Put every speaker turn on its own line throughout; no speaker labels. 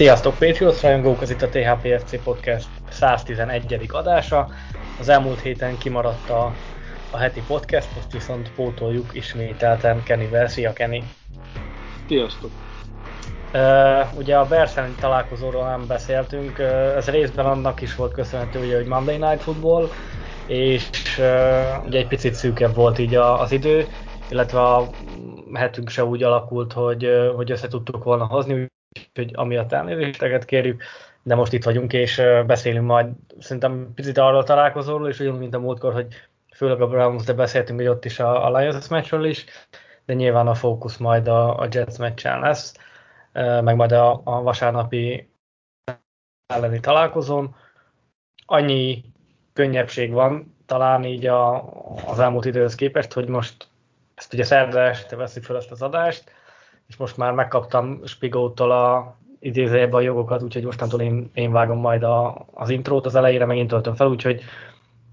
Sziasztok Patriots rajongók, ez itt a THPFC Podcast 111. adása. Az elmúlt héten kimaradt a, a heti podcast, most viszont pótoljuk ismételten Kennyvel. Szia Kenny!
Sziasztok!
Uh, ugye a Bears találkozóról nem beszéltünk, uh, ez részben annak is volt köszönhető, ugye, hogy Monday Night Football, és uh, ugye egy picit szűkebb volt így a, az idő, illetve a hetünk se úgy alakult, hogy, hogy össze tudtuk volna hozni, úgyhogy amiatt elnézést kérjük, de most itt vagyunk, és beszélünk majd szerintem picit arról találkozóról, és ugyanúgy, mint a múltkor, hogy főleg a Browns, de beszéltünk hogy ott is a, a Lions meccsről is, de nyilván a fókusz majd a, a Jets meccsen lesz, meg majd a, a vasárnapi elleni találkozón. Annyi könnyebbség van talán így a, az elmúlt időhöz képest, hogy most ezt ugye szerdán este veszik fel ezt az adást, és most már megkaptam Spigótól a idézőjebb a jogokat, úgyhogy mostantól én, én vágom majd a, az intrót, az elejére megint töltöm fel, úgyhogy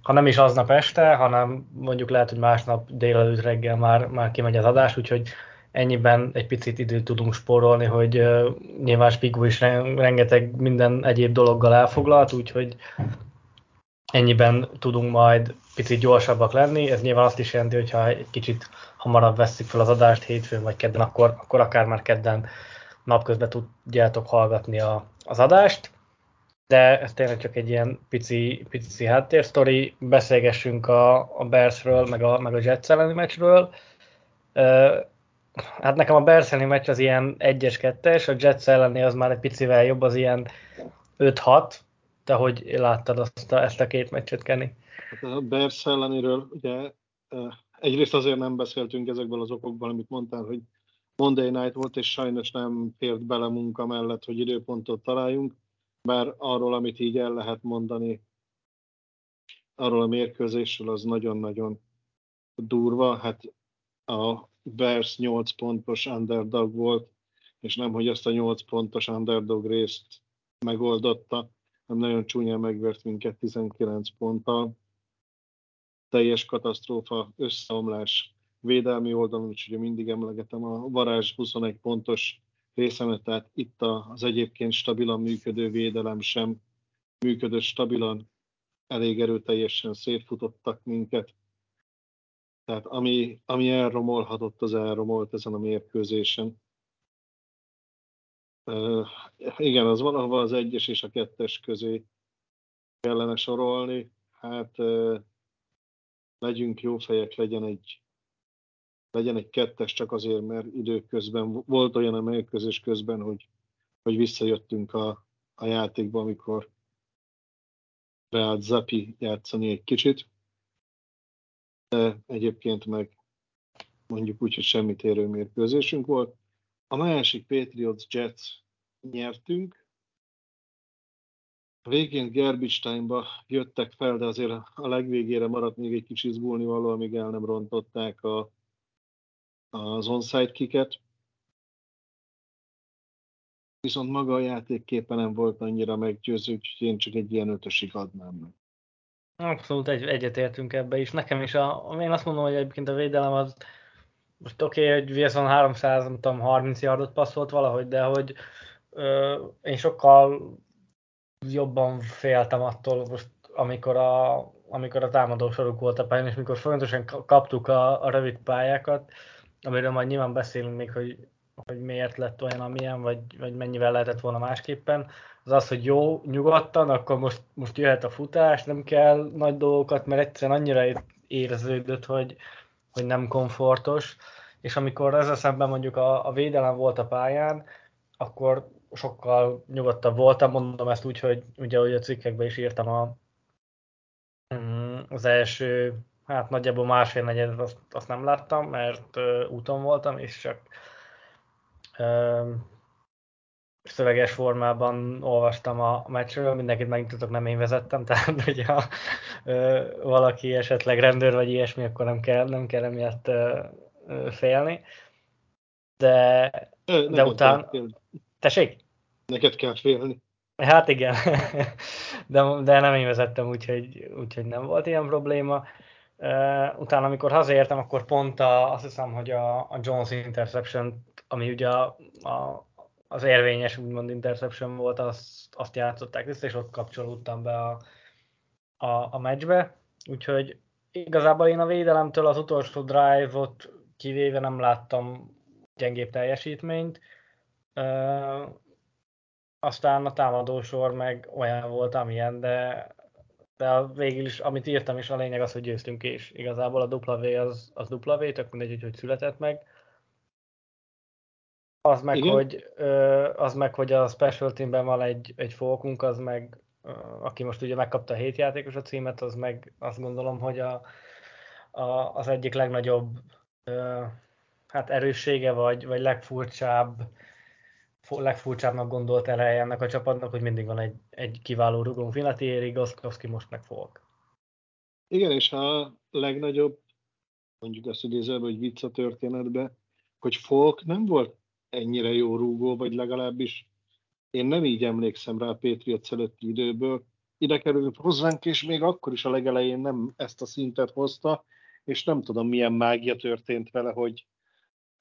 ha nem is aznap este, hanem mondjuk lehet, hogy másnap délelőtt reggel már, már kimegy az adás, úgyhogy ennyiben egy picit időt tudunk spórolni, hogy uh, nyilván Spigó is rengeteg minden egyéb dologgal elfoglalt, úgyhogy ennyiben tudunk majd picit gyorsabbak lenni. Ez nyilván azt is jelenti, hogy ha egy kicsit hamarabb veszik fel az adást hétfőn vagy kedden, akkor, akkor akár már kedden napközben tudjátok hallgatni a, az adást. De ez tényleg csak egy ilyen pici, pici háttérsztori. Beszélgessünk a, a Bearsről, meg a, meg a Jets elleni meccsről. Hát nekem a Bears elleni meccs az ilyen 1-es, 2-es, a Jets elleni az már egy picivel jobb, az ilyen 5-6. Te hogy láttad azt a, ezt a két meccset, Kenny?
Hát a Bears elleniről ugye egyrészt azért nem beszéltünk ezekből az okokból, amit mondtál, hogy Monday night volt, és sajnos nem fért bele munka mellett, hogy időpontot találjunk, bár arról, amit így el lehet mondani, arról a mérkőzésről, az nagyon-nagyon durva. Hát a Bears 8 pontos underdog volt, és nem, hogy ezt a 8 pontos underdog részt megoldotta, hanem nagyon csúnyán megvert minket 19 ponttal teljes katasztrófa, összeomlás védelmi oldalon, úgyhogy mindig emlegetem a varázs 21 pontos részemet, tehát itt az egyébként stabilan működő védelem sem működött stabilan, elég erőteljesen szétfutottak minket. Tehát ami, ami elromolhatott, az elromolt ezen a mérkőzésen. Uh, igen, az valahol az egyes és a kettes közé kellene sorolni. Hát uh, legyünk jó fejek, legyen egy, legyen egy kettes csak azért, mert időközben volt olyan a mérkőzés közben, hogy, hogy visszajöttünk a, a játékba, amikor beállt Zapi játszani egy kicsit. De egyébként meg mondjuk úgy, hogy semmit érő mérkőzésünk volt. A másik Patriots Jets nyertünk, végén time jöttek fel, de azért a legvégére maradt még egy kis izgulni való, amíg el nem rontották a, az onside kiket. Viszont maga a játék nem volt annyira meggyőző, úgyhogy én csak egy ilyen ötösig adnám meg.
Abszolút egy, egyetértünk ebbe is. Nekem is, a, én azt mondom, hogy egyébként a védelem az most oké, okay, hogy Wilson 300, nem tudom, 30 yardot passzolt valahogy, de hogy ö, én sokkal jobban féltem attól, most, amikor a, amikor a támadó soruk volt a pályán, és mikor folyamatosan kaptuk a, a rövid pályákat, amiről majd nyilván beszélünk még, hogy, hogy miért lett olyan, amilyen, vagy, vagy mennyivel lehetett volna másképpen, az az, hogy jó, nyugodtan, akkor most, most jöhet a futás, nem kell nagy dolgokat, mert egyszerűen annyira érződött, hogy, hogy nem komfortos, és amikor ezzel szemben mondjuk a, a védelem volt a pályán, akkor sokkal nyugodtabb voltam, mondom ezt úgy, hogy ugye hogy a cikkekben is írtam a, mm, az első, hát nagyjából másfél negyedet azt, azt nem láttam, mert uh, úton voltam, és csak uh, szöveges formában olvastam a meccsről, mindenkit megnyugtatok, nem én vezettem, tehát hogyha ö, valaki esetleg rendőr vagy ilyesmi, akkor nem kell, nem kell emiatt ö, ö, félni. De,
Ö,
de utána... Tessék?
Neked kell félni.
Hát igen, de, de nem én vezettem, úgyhogy, úgyhogy nem volt ilyen probléma. Uh, utána, amikor hazaértem, akkor pont a, azt hiszem, hogy a, a Jones interception, ami ugye a, a, az érvényes úgymond interception volt, azt, azt játszották vissza, és ott kapcsolódtam be a, a, a meccsbe. Úgyhogy igazából én a védelemtől az utolsó drive-ot kivéve nem láttam gyengébb teljesítményt. Aztán a támadósor meg olyan volt, amilyen, de, de végül is, amit írtam is, a lényeg az, hogy győztünk és igazából a W az, az W, tök mindegy, hogy, hogy született meg. Az meg, hogy, az meg, hogy a Special Teamben van egy, egy fókunk, az meg, aki most ugye megkapta a hét játékos a címet, az meg azt gondolom, hogy a, a, az egyik legnagyobb hát erőssége, vagy, vagy legfurcsább legfurcsábbnak gondolt eleje ennek a csapatnak, hogy mindig van egy, egy kiváló rugónk. Vinatieri, Goszkowski, most meg Folk.
Igen, és a legnagyobb, mondjuk azt idézve, hogy vicc a történetbe, hogy Folk nem volt ennyire jó rúgó, vagy legalábbis én nem így emlékszem rá a Patriots előtti időből. Ide került hozzánk, és még akkor is a legelején nem ezt a szintet hozta, és nem tudom, milyen mágia történt vele, hogy,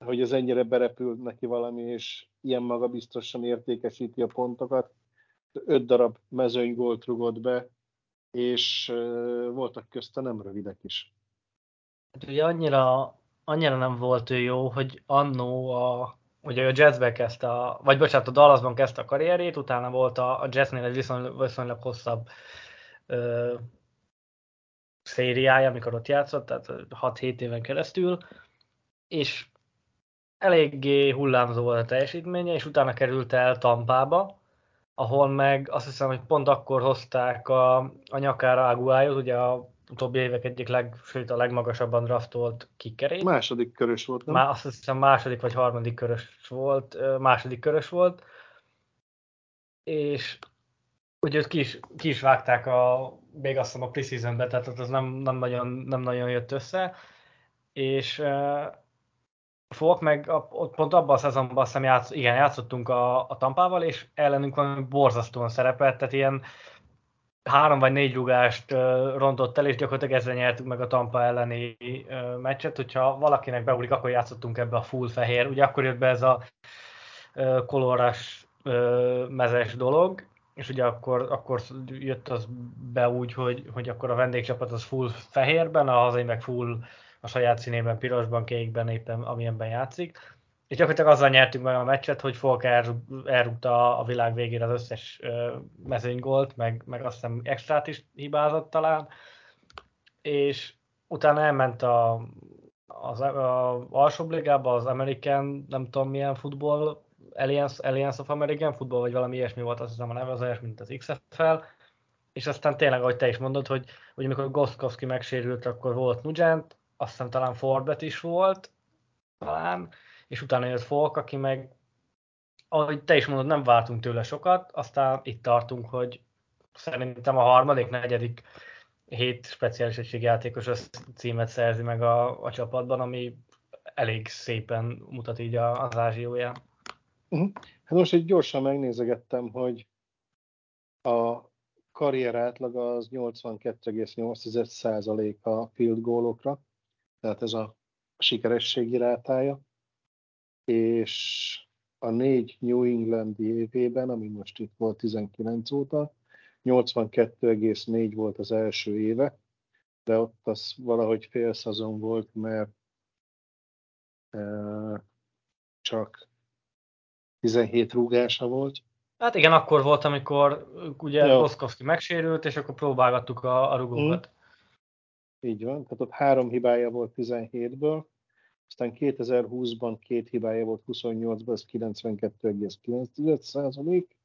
hogy ez ennyire berepült neki valami, és ilyen magabiztosan értékesíti a pontokat. Öt darab mezőnygolt rugott be, és voltak közte nem rövidek is.
Hát ugye annyira, annyira nem volt ő jó, hogy annó a, ugye a Jazzbe kezdte, a, vagy bocsánat, a Dallasban kezdte a karrierét, utána volt a, a Jazznél egy viszonylag, viszonylag hosszabb ö, szériája, amikor ott játszott, tehát 6-7 éven keresztül, és eléggé hullámzó volt a teljesítménye, és utána került el Tampába, ahol meg azt hiszem, hogy pont akkor hozták a, a nyakára Aguayot, ugye a utóbbi évek egyik leg, sőt a legmagasabban draftolt kikerét.
Második körös volt, nem?
Má, azt hiszem második vagy harmadik körös volt, második körös volt, és ugye őt ki is, ki is vágták a, még azt hiszem a preseasonbe, tehát az nem, nem, nagyon, nem nagyon jött össze, és Folk meg ott pont abban a szezonban azt hiszem játsz, igen, játszottunk a, a Tampával, és ellenünk van borzasztóan szerepelt, tehát ilyen három vagy négy rugást uh, rontott el, és gyakorlatilag ezzel nyertük meg a Tampa elleni uh, meccset. Hogyha valakinek beugrik, akkor játszottunk ebbe a full fehér. Ugye akkor jött be ez a uh, koloras uh, mezes dolog, és ugye akkor, akkor jött az be úgy, hogy, hogy akkor a vendégcsapat az full fehérben, a hazai meg full a saját színében, pirosban, kékben éppen, amilyenben játszik. És gyakorlatilag azzal nyertünk meg a meccset, hogy Folk el, elrúgta a világ végére az összes mezőnygolt, meg, meg azt hiszem extrát is hibázott talán, és utána elment a, az a alsóbb ligába, az American, nem tudom milyen futball, Alliance, Alliance of American Football, vagy valami ilyesmi volt, azt hiszem a neve, az olyas, mint az XFL, és aztán tényleg, ahogy te is mondod, hogy, hogy amikor Gostkowski megsérült, akkor volt Nugent, aztán talán Forbet is volt, talán, és utána jött Folk, aki meg, ahogy te is mondod, nem vártunk tőle sokat, aztán itt tartunk, hogy szerintem a harmadik, negyedik hét speciális egységjátékos címet szerzi meg a, a csapatban, ami elég szépen mutat így az ázsióján.
Uh-huh. Hát most egy gyorsan megnézegettem, hogy a karrier átlag az 82,8% a field gólokra, tehát ez a sikerességi rátája, és a négy New Englandi évében, ami most itt volt 19 óta, 82,4 volt az első éve, de ott az valahogy fél szezon volt, mert e, csak 17 rúgása volt.
Hát igen, akkor volt, amikor ugye Boszkowski megsérült, és akkor próbálgattuk a, a rugókat.
Így van, tehát ott három hibája volt 17-ből, aztán 2020-ban két hibája volt 28-ban, ez 92,9 százalék,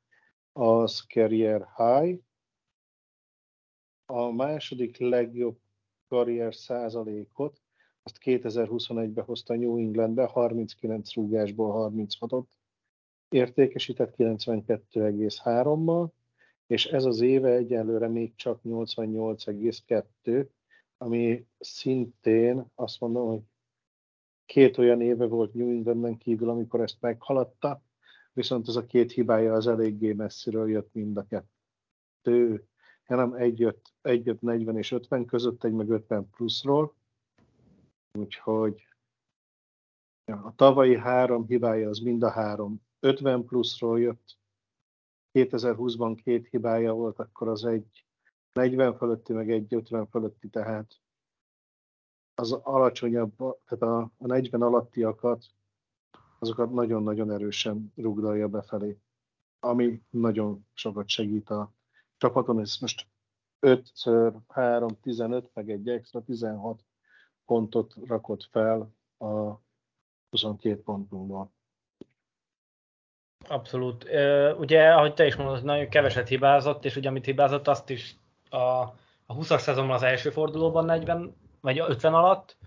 az career high. A második legjobb karrier százalékot, azt 2021-ben hozta New Englandbe, 39 rúgásból 36-ot, értékesített 92,3-mal, és ez az éve egyelőre még csak 88,2, ami szintén azt mondom, hogy két olyan éve volt New Englandben kívül, amikor ezt meghaladta, viszont ez a két hibája az eléggé messziről jött mind a kettő, nem egy jött, egy jött 40 és 50 között, egy meg 50 pluszról, úgyhogy a tavalyi három hibája az mind a három 50 pluszról jött, 2020-ban két hibája volt, akkor az egy 40 fölötti, meg egy 50 fölötti, tehát az alacsonyabb, tehát a, a 40 alattiakat, azokat nagyon-nagyon erősen rugdalja befelé, ami nagyon sokat segít a csapaton. Ez most 5 x 3, 15, meg egy extra 16 pontot rakott fel a 22 pontunkból.
Abszolút. Ugye, ahogy te is mondod, nagyon keveset hibázott, és ugye amit hibázott, azt is a, a 20-as szezonban az első fordulóban 40 vagy 50 alatt,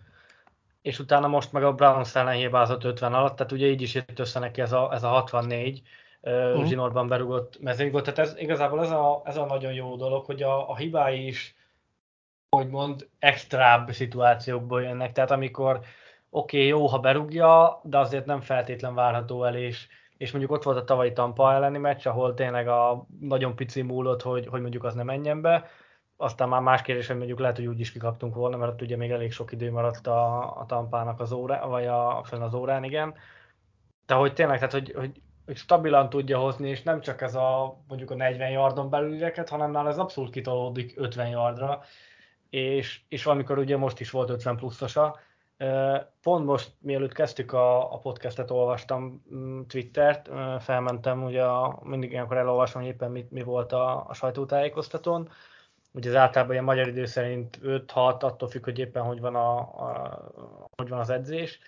és utána most meg a Browns ellen hibázott 50 alatt, tehát ugye így is jött össze neki ez a, ez a 64 uh-huh. zsinórban berugott mezőnygól. Tehát ez, igazából ez a, ez a nagyon jó dolog, hogy a, a hibái is, hogy mond, extrább szituációkból jönnek. Tehát amikor oké, okay, jó, ha berúgja, de azért nem feltétlen várható el, és, és mondjuk ott volt a tavalyi Tampa elleni meccs, ahol tényleg a nagyon pici múlott, hogy, hogy mondjuk az nem menjen be, aztán már más kérdés, hogy mondjuk lehet, hogy úgy is kikaptunk volna, mert ott ugye még elég sok idő maradt a, a tampának az órá, vagy a, fenn az órán, igen. De hogy tényleg, tehát hogy, hogy, hogy stabilan tudja hozni, és nem csak ez a mondjuk a 40 yardon belülireket, hanem már ez abszolút kitolódik 50 yardra, és, és valamikor ugye most is volt 50 pluszosa, Pont most, mielőtt kezdtük a, a podcastet, olvastam mm, Twittert, felmentem, ugye mindig ilyenkor elolvasom, hogy éppen mi, mi volt a, a sajtótájékoztatón. Ugye az általában ilyen magyar idő szerint 5-6, attól függ, hogy éppen hogy van, a, a, hogy van az edzés,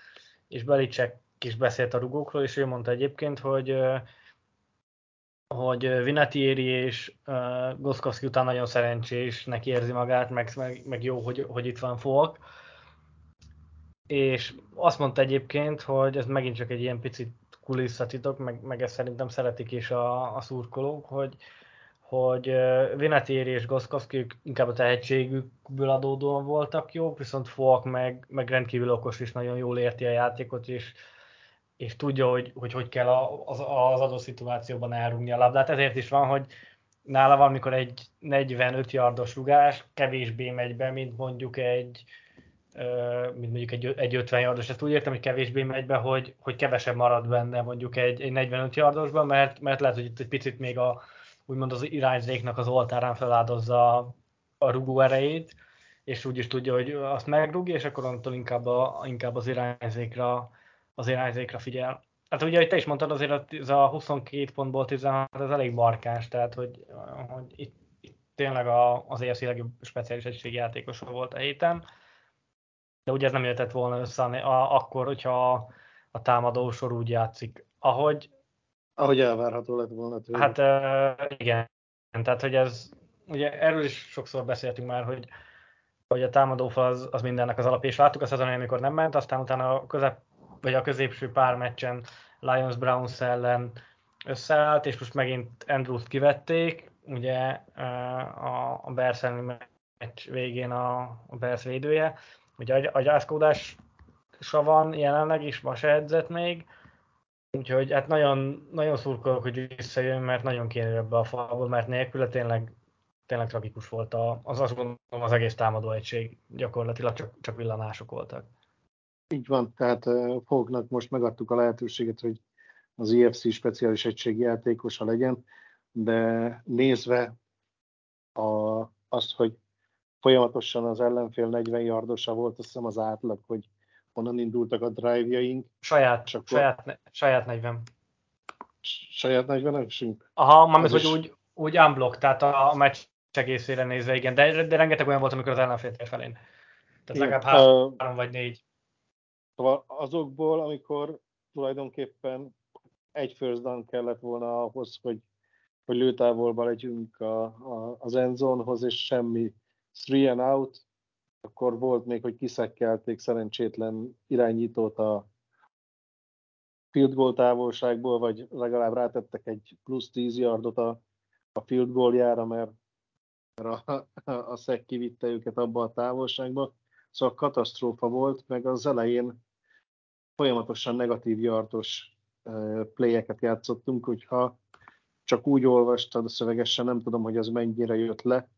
és Belicek is beszélt a rugókról, és ő mondta egyébként, hogy hogy Vinatieri és uh, Goszkowski után nagyon szerencsés, neki érzi magát, meg, meg, meg jó, hogy, hogy itt van Folk és azt mondta egyébként, hogy ez megint csak egy ilyen picit kulisszatitok, meg, meg ezt szerintem szeretik is a, a szurkolók, hogy, hogy Vinatieri és Goszkowski inkább a tehetségükből adódóan voltak jók, viszont Falk meg, meg rendkívül okos és nagyon jól érti a játékot, és, és tudja, hogy hogy, hogy kell az, az adott szituációban elrúgni a labdát. Ezért is van, hogy nála valamikor egy 45 yardos rugás kevésbé megy be, mint mondjuk egy, mint mondjuk egy, egy 50 yardos. Ezt úgy értem, hogy kevésbé megy be, hogy, hogy kevesebb marad benne mondjuk egy, egy 45 yardosban, mert, mert lehet, hogy itt egy picit még a, úgymond az irányzéknak az oltárán feláldozza a, rugó erejét, és úgy is tudja, hogy azt megrúgja, és akkor onnantól inkább, a, inkább az irányzékra, az irányzékra figyel. Hát ugye, hogy te is mondtad, azért ez a 22 pontból 16, ez elég markáns, tehát hogy, hogy itt, itt tényleg a, az EFC legjobb speciális egységjátékosa volt a héten de ugye ez nem jöhetett volna össze a, akkor, hogyha a, a támadó sor úgy játszik, ahogy...
Ahogy elvárható lett volna
tőle. Hát uh, igen, tehát hogy ez, ugye erről is sokszor beszéltünk már, hogy, hogy a támadófal az, az mindennek az alapja, és láttuk a szezon, amikor nem ment, aztán utána a közep, vagy a középső pár meccsen Lions Browns ellen összeállt, és most megint Andrews-t kivették, ugye a, a Bears meccs végén a, a Bears védője, Ugye agyászkódása van jelenleg is, ma se edzett még, úgyhogy hát nagyon, nagyon szurkolok, hogy visszajön, mert nagyon kéne ebbe a falból, mert nélküle tényleg, tényleg tragikus volt a, az, azt gondolom, az egész támadó egység, gyakorlatilag csak, csak villanások voltak.
Így van, tehát Fognak most megadtuk a lehetőséget, hogy az IFC speciális egység játékosa legyen, de nézve a, azt, hogy folyamatosan az ellenfél 40 yardosa volt, azt hiszem az átlag, hogy honnan indultak a drive-jaink.
Saját, Csak saját, ne, saját 40.
Saját 40 esünk?
Aha, már hogy úgy, úgy unblock, tehát a, a meccs egészére nézve, igen, de, de rengeteg olyan volt, amikor az ellenfél tér felén. Tehát legalább három, uh, vagy négy.
Szóval azokból, amikor tulajdonképpen egy first down kellett volna ahhoz, hogy, hogy lőtávolba legyünk a, a, az endzone-hoz, és semmi three and out, akkor volt még, hogy kiszekkelték szerencsétlen irányítót a field goal távolságból, vagy legalább rátettek egy plusz 10 yardot a, a field goaljára, mert, mert a, a, szek kivitte őket abba a távolságba. Szóval katasztrófa volt, meg az elején folyamatosan negatív yardos playeket játszottunk, hogyha csak úgy olvastad a szövegesen, nem tudom, hogy az mennyire jött le,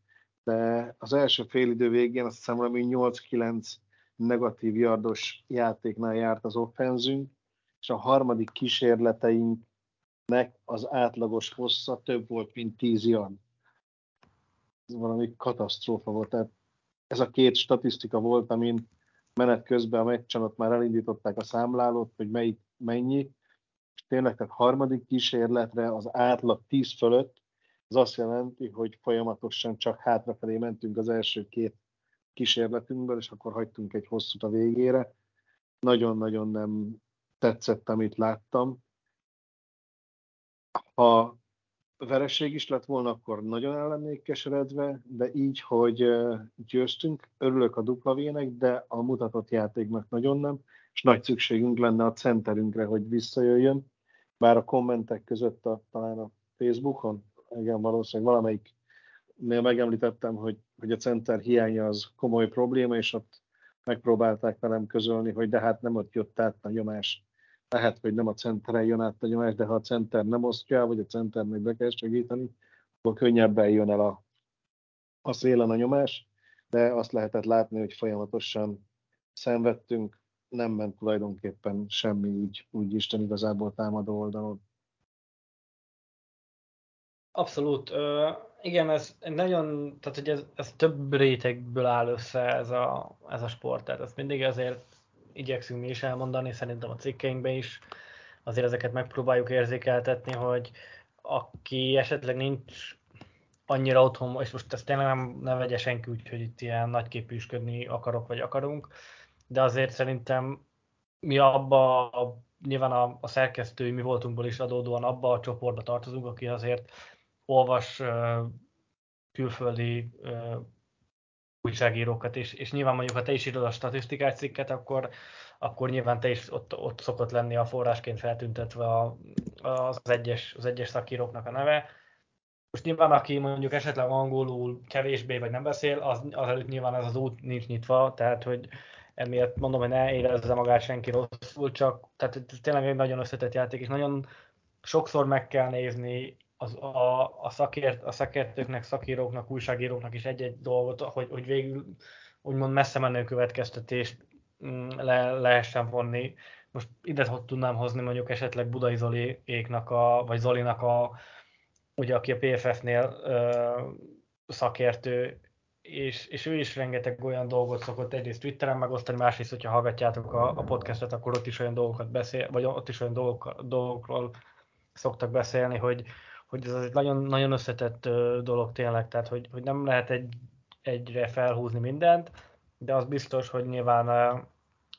de az első félidő végén azt hiszem valami 8-9 negatív yardos játéknál járt az offenzünk, és a harmadik kísérleteinknek az átlagos hossza több volt, mint 10 yard. Ez valami katasztrófa volt. Tehát ez a két statisztika volt, amin menet közben a meccsen ott már elindították a számlálót, hogy melyik mennyi, és tényleg tehát harmadik kísérletre az átlag 10 fölött, az azt jelenti, hogy folyamatosan csak hátrafelé mentünk az első két kísérletünkből, és akkor hagytunk egy hosszút a végére. Nagyon-nagyon nem tetszett, amit láttam. Ha vereség is lett volna, akkor nagyon el keseredve, de így, hogy győztünk, örülök a dupla vének, de a mutatott játéknak nagyon nem, és nagy szükségünk lenne a centerünkre, hogy visszajöjjön. Bár a kommentek között a, talán a Facebookon, igen, valószínűleg valamelyik megemlítettem, hogy, hogy a center hiánya az komoly probléma, és ott megpróbálták velem közölni, hogy de hát nem ott jött át a nyomás lehet, hogy nem a centeren jön át a nyomás, de ha a center nem osztja, vagy a centernek be kell segíteni, akkor könnyebben jön el a, a szélen a nyomás, de azt lehetett látni, hogy folyamatosan szenvedtünk, nem ment tulajdonképpen semmi úgy, úgy Isten igazából támadó oldalon.
Abszolút. Igen, ez nagyon, tehát hogy ez, ez több rétegből áll össze ez a, ez a sport, tehát ez mindig azért igyekszünk mi is elmondani, szerintem a cikkeinkben is, azért ezeket megpróbáljuk érzékeltetni, hogy aki esetleg nincs annyira otthon, és most ezt tényleg nem, nem vegye senki úgy, hogy itt ilyen nagyképűsködni akarok, vagy akarunk, de azért szerintem mi abba, a, nyilván a, a szerkesztői mi voltunkból is adódóan abba a csoportba tartozunk, aki azért olvas külföldi újságírókat, és, és nyilván mondjuk, ha te is írod a statisztikás cikket, akkor, akkor nyilván te is ott, ott szokott lenni a forrásként feltüntetve a, az, egyes, az egyes szakíróknak a neve. Most nyilván, aki mondjuk esetleg angolul kevésbé vagy nem beszél, az, az előtt nyilván ez az út nincs nyitva, tehát hogy emiatt mondom, hogy ne érezze magát senki rosszul, csak tehát ez tényleg egy nagyon összetett játék, és nagyon sokszor meg kell nézni az, a, a, szakért, a szakértőknek, szakíróknak, újságíróknak is egy-egy dolgot, hogy, hogy végül úgymond messze menő következtetést mm, le, lehessen vonni. Most ide hogy tudnám hozni mondjuk esetleg Budai Zoliéknak, a, vagy Zolinak, a, ugye, aki a PFF-nél ö, szakértő, és, és ő is rengeteg olyan dolgot szokott egyrészt Twitteren megosztani, másrészt, hogyha hallgatjátok a, a podcastet, akkor ott is olyan dolgokat beszél, vagy ott is olyan dolgok, dolgokról szoktak beszélni, hogy, hogy ez egy nagyon, nagyon összetett dolog tényleg, tehát hogy, hogy nem lehet egy, egyre felhúzni mindent, de az biztos, hogy nyilván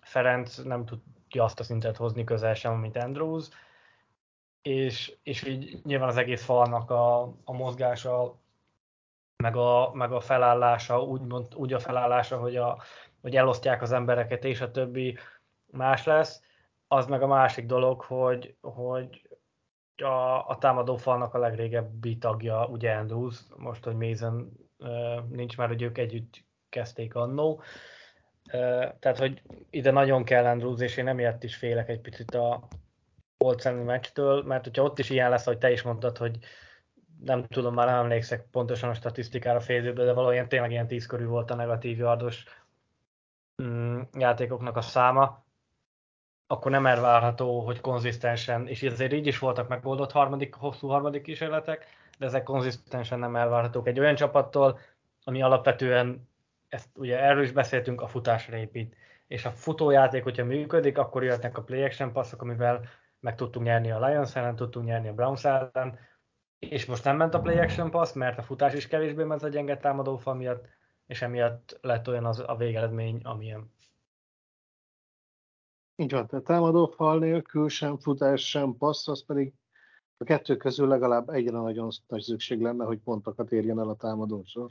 Ferenc nem tudja azt a szintet hozni közel sem, mint Andrews, és, és így nyilván az egész falnak a, a mozgása, meg a, meg a felállása, úgy, mond, úgy a felállása, hogy, a, hogy elosztják az embereket, és a többi más lesz. Az meg a másik dolog, hogy, hogy a, a támadó falnak a legrégebbi tagja, ugye Andrews, most, hogy Mason nincs már, hogy ők együtt kezdték annó. Tehát, hogy ide nagyon kell Andrews, és én emiatt is félek egy picit a Old Sunny meccstől, mert hogyha ott is ilyen lesz, hogy te is mondtad, hogy nem tudom, már nem emlékszek pontosan a statisztikára félidőből, de valójában tényleg ilyen tíz körül volt a negatív yardos mm, játékoknak a száma, akkor nem elvárható, hogy konzisztensen, és azért így is voltak megoldott harmadik, hosszú harmadik kísérletek, de ezek konzisztensen nem elvárhatók egy olyan csapattól, ami alapvetően, ezt ugye erről is beszéltünk, a futásra épít. És a futójáték, hogyha működik, akkor jöhetnek a play action passzok, amivel meg tudtunk nyerni a Lions ellen, tudtunk nyerni a Browns ellen, és most nem ment a play action pass, mert a futás is kevésbé ment a gyenge támadófal miatt, és emiatt lett olyan az a végeredmény, amilyen.
Így van, tehát támadó fal nélkül sem futás, sem passz, az pedig a kettő közül legalább egyre nagyon nagy szükség lenne, hogy pontokat érjen el a támadósor.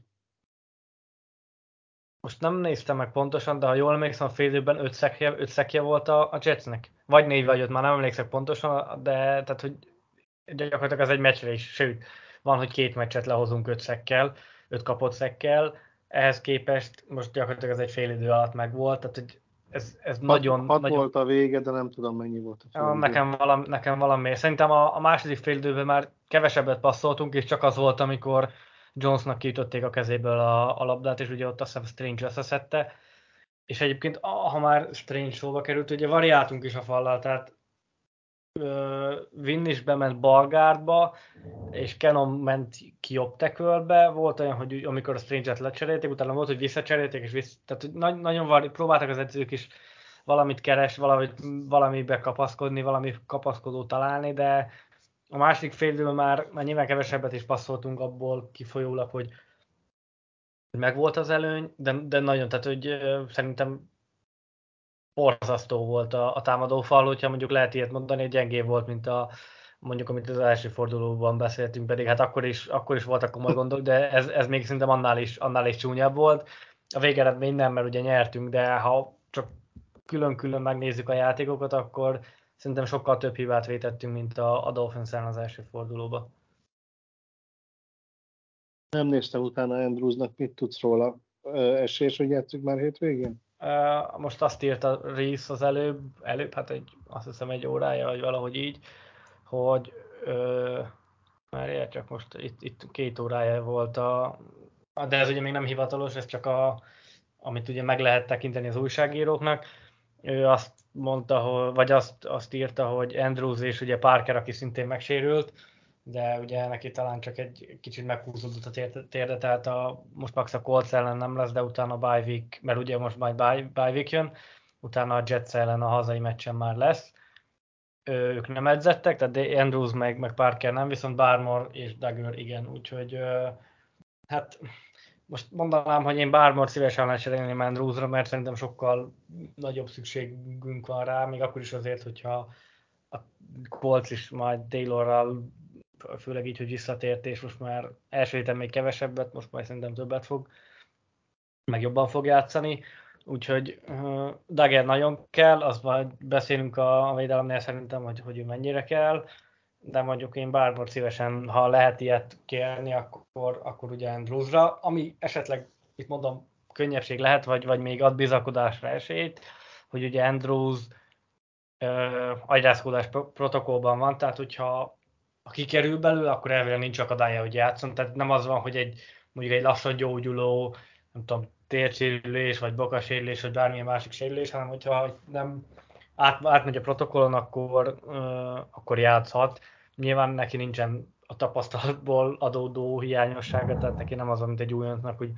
most nem néztem meg pontosan, de ha jól emlékszem, a fél időben öt szekje, öt szekje volt a, a Jetsnek. Vagy négy vagy öt, már nem emlékszek pontosan, de tehát, hogy gyakorlatilag az egy meccsre is, sőt, van, hogy két meccset lehozunk öt szekkel, öt kapott szekkel, ehhez képest most gyakorlatilag ez egy fél idő alatt meg volt, tehát hogy ez, ez hat, nagyon...
Hat
nagyon...
volt a vége, de nem tudom mennyi volt a
fél nekem, valami, nekem valami. Szerintem a, a második fél időben már kevesebbet passzoltunk, és csak az volt, amikor Jonesnak kiütötték a kezéből a, a labdát, és ugye ott azt hiszem Strange összeszedte. És egyébként, ha már Strange szóba került, ugye variáltunk is a fallal, tehát Vin is bement balgárdba, és Canon ment ki jobb tekölbe. Volt olyan, hogy amikor a Strange-et lecserélték, utána volt, hogy visszacserélték, és vissza, tehát nagy, nagyon var, próbáltak az edzők is valamit keres, valamit, valamibe kapaszkodni, valami kapaszkodó találni, de a másik fél már, már nyilván kevesebbet is passzoltunk abból kifolyólag, hogy megvolt az előny, de, de nagyon, tehát hogy szerintem borzasztó volt a, a támadó fal, hogyha mondjuk lehet ilyet mondani, hogy gyengébb volt, mint a, mondjuk, amit az első fordulóban beszéltünk, pedig hát akkor is, akkor is voltak komoly gondok, de ez, ez még szerintem annál is, annál is csúnyabb volt. A végeredmény nem, mert ugye nyertünk, de ha csak külön-külön megnézzük a játékokat, akkor szerintem sokkal több hibát vétettünk, mint a, a Dolphins az első fordulóba.
Nem néztem utána Andrewsnak, mit tudsz róla? Esélyes, hogy játszunk már hétvégén?
Most azt írta Reese az előbb, előbb, hát egy, azt hiszem egy órája, vagy valahogy így, hogy ö, már csak most itt, itt két órája volt a, de ez ugye még nem hivatalos, ez csak a, amit ugye meg lehet tekinteni az újságíróknak. Ő azt mondta, hogy, vagy azt, azt írta, hogy Andrews és ugye Parker, aki szintén megsérült, de ugye neki talán csak egy kicsit meghúzódott a térde, tehát a, most Max a Colts ellen nem lesz, de utána a bye mert ugye most majd bye, jön, utána a Jets ellen a hazai meccsen már lesz. Ők nem edzettek, tehát Andrews meg, meg Parker nem, viszont Barmore és Dagger igen, úgyhogy hát most mondanám, hogy én Barmore szívesen lecserélném Andrewsra, mert szerintem sokkal nagyobb szükségünk van rá, még akkor is azért, hogyha a Colts is majd Taylorral főleg így, hogy visszatért, és most már első héten még kevesebbet, most majd szerintem többet fog, meg jobban fog játszani. Úgyhogy uh, Dagger nagyon kell, az majd beszélünk a, a védelemnél szerintem, hogy, hogy ő mennyire kell, de mondjuk én bármikor szívesen, ha lehet ilyet kérni, akkor, akkor ugye Andrewsra, ami esetleg, itt mondom, könnyebbség lehet, vagy, vagy még ad bizakodásra esélyt, hogy ugye Andrews uh, agyrázkódás protokollban van, tehát hogyha ha kikerül belőle, akkor elvileg nincs akadálya, hogy játszon. Tehát nem az van, hogy egy mondjuk egy lassan gyógyuló, nem tudom, térsérülés, vagy bokasérülés, vagy bármilyen másik sérülés, hanem hogyha nem át, átmegy a protokollon, akkor, uh, akkor játszhat. Nyilván neki nincsen a tapasztalatból adódó hiányossága, tehát neki nem az, mint egy újontnak, hogy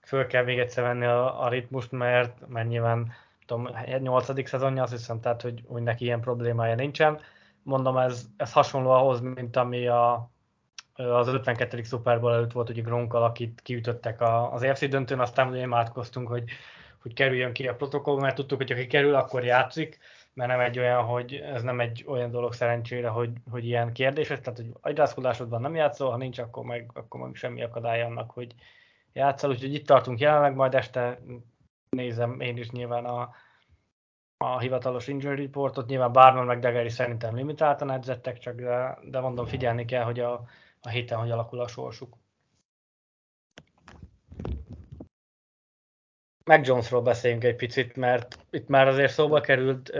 föl kell még egyszer venni a, a ritmust, mert, mert nyilván tudom, 8. szezonja azt hiszem, tehát hogy, hogy neki ilyen problémája nincsen mondom, ez, ez hasonló ahhoz, mint ami a, az 52. Super Bowl előtt volt, hogy Gronkkal, akit kiütöttek az EFC döntőn, aztán ugye imádkoztunk, hogy, hogy kerüljön ki a protokoll, mert tudtuk, hogy aki kerül, akkor játszik, mert nem egy olyan, hogy ez nem egy olyan dolog szerencsére, hogy, hogy ilyen kérdéses, tehát hogy agyrázkodásodban nem játszol, ha nincs, akkor meg, akkor meg semmi akadály annak, hogy játszol, úgyhogy itt tartunk jelenleg, majd este nézem én is nyilván a, a hivatalos injury reportot. Nyilván Barman meg Degeri szerintem limitáltan edzettek, csak de, de mondom, figyelni kell, hogy a, a héten hogy alakul a sorsuk. Meg Jonesról beszéljünk egy picit, mert itt már azért szóba került,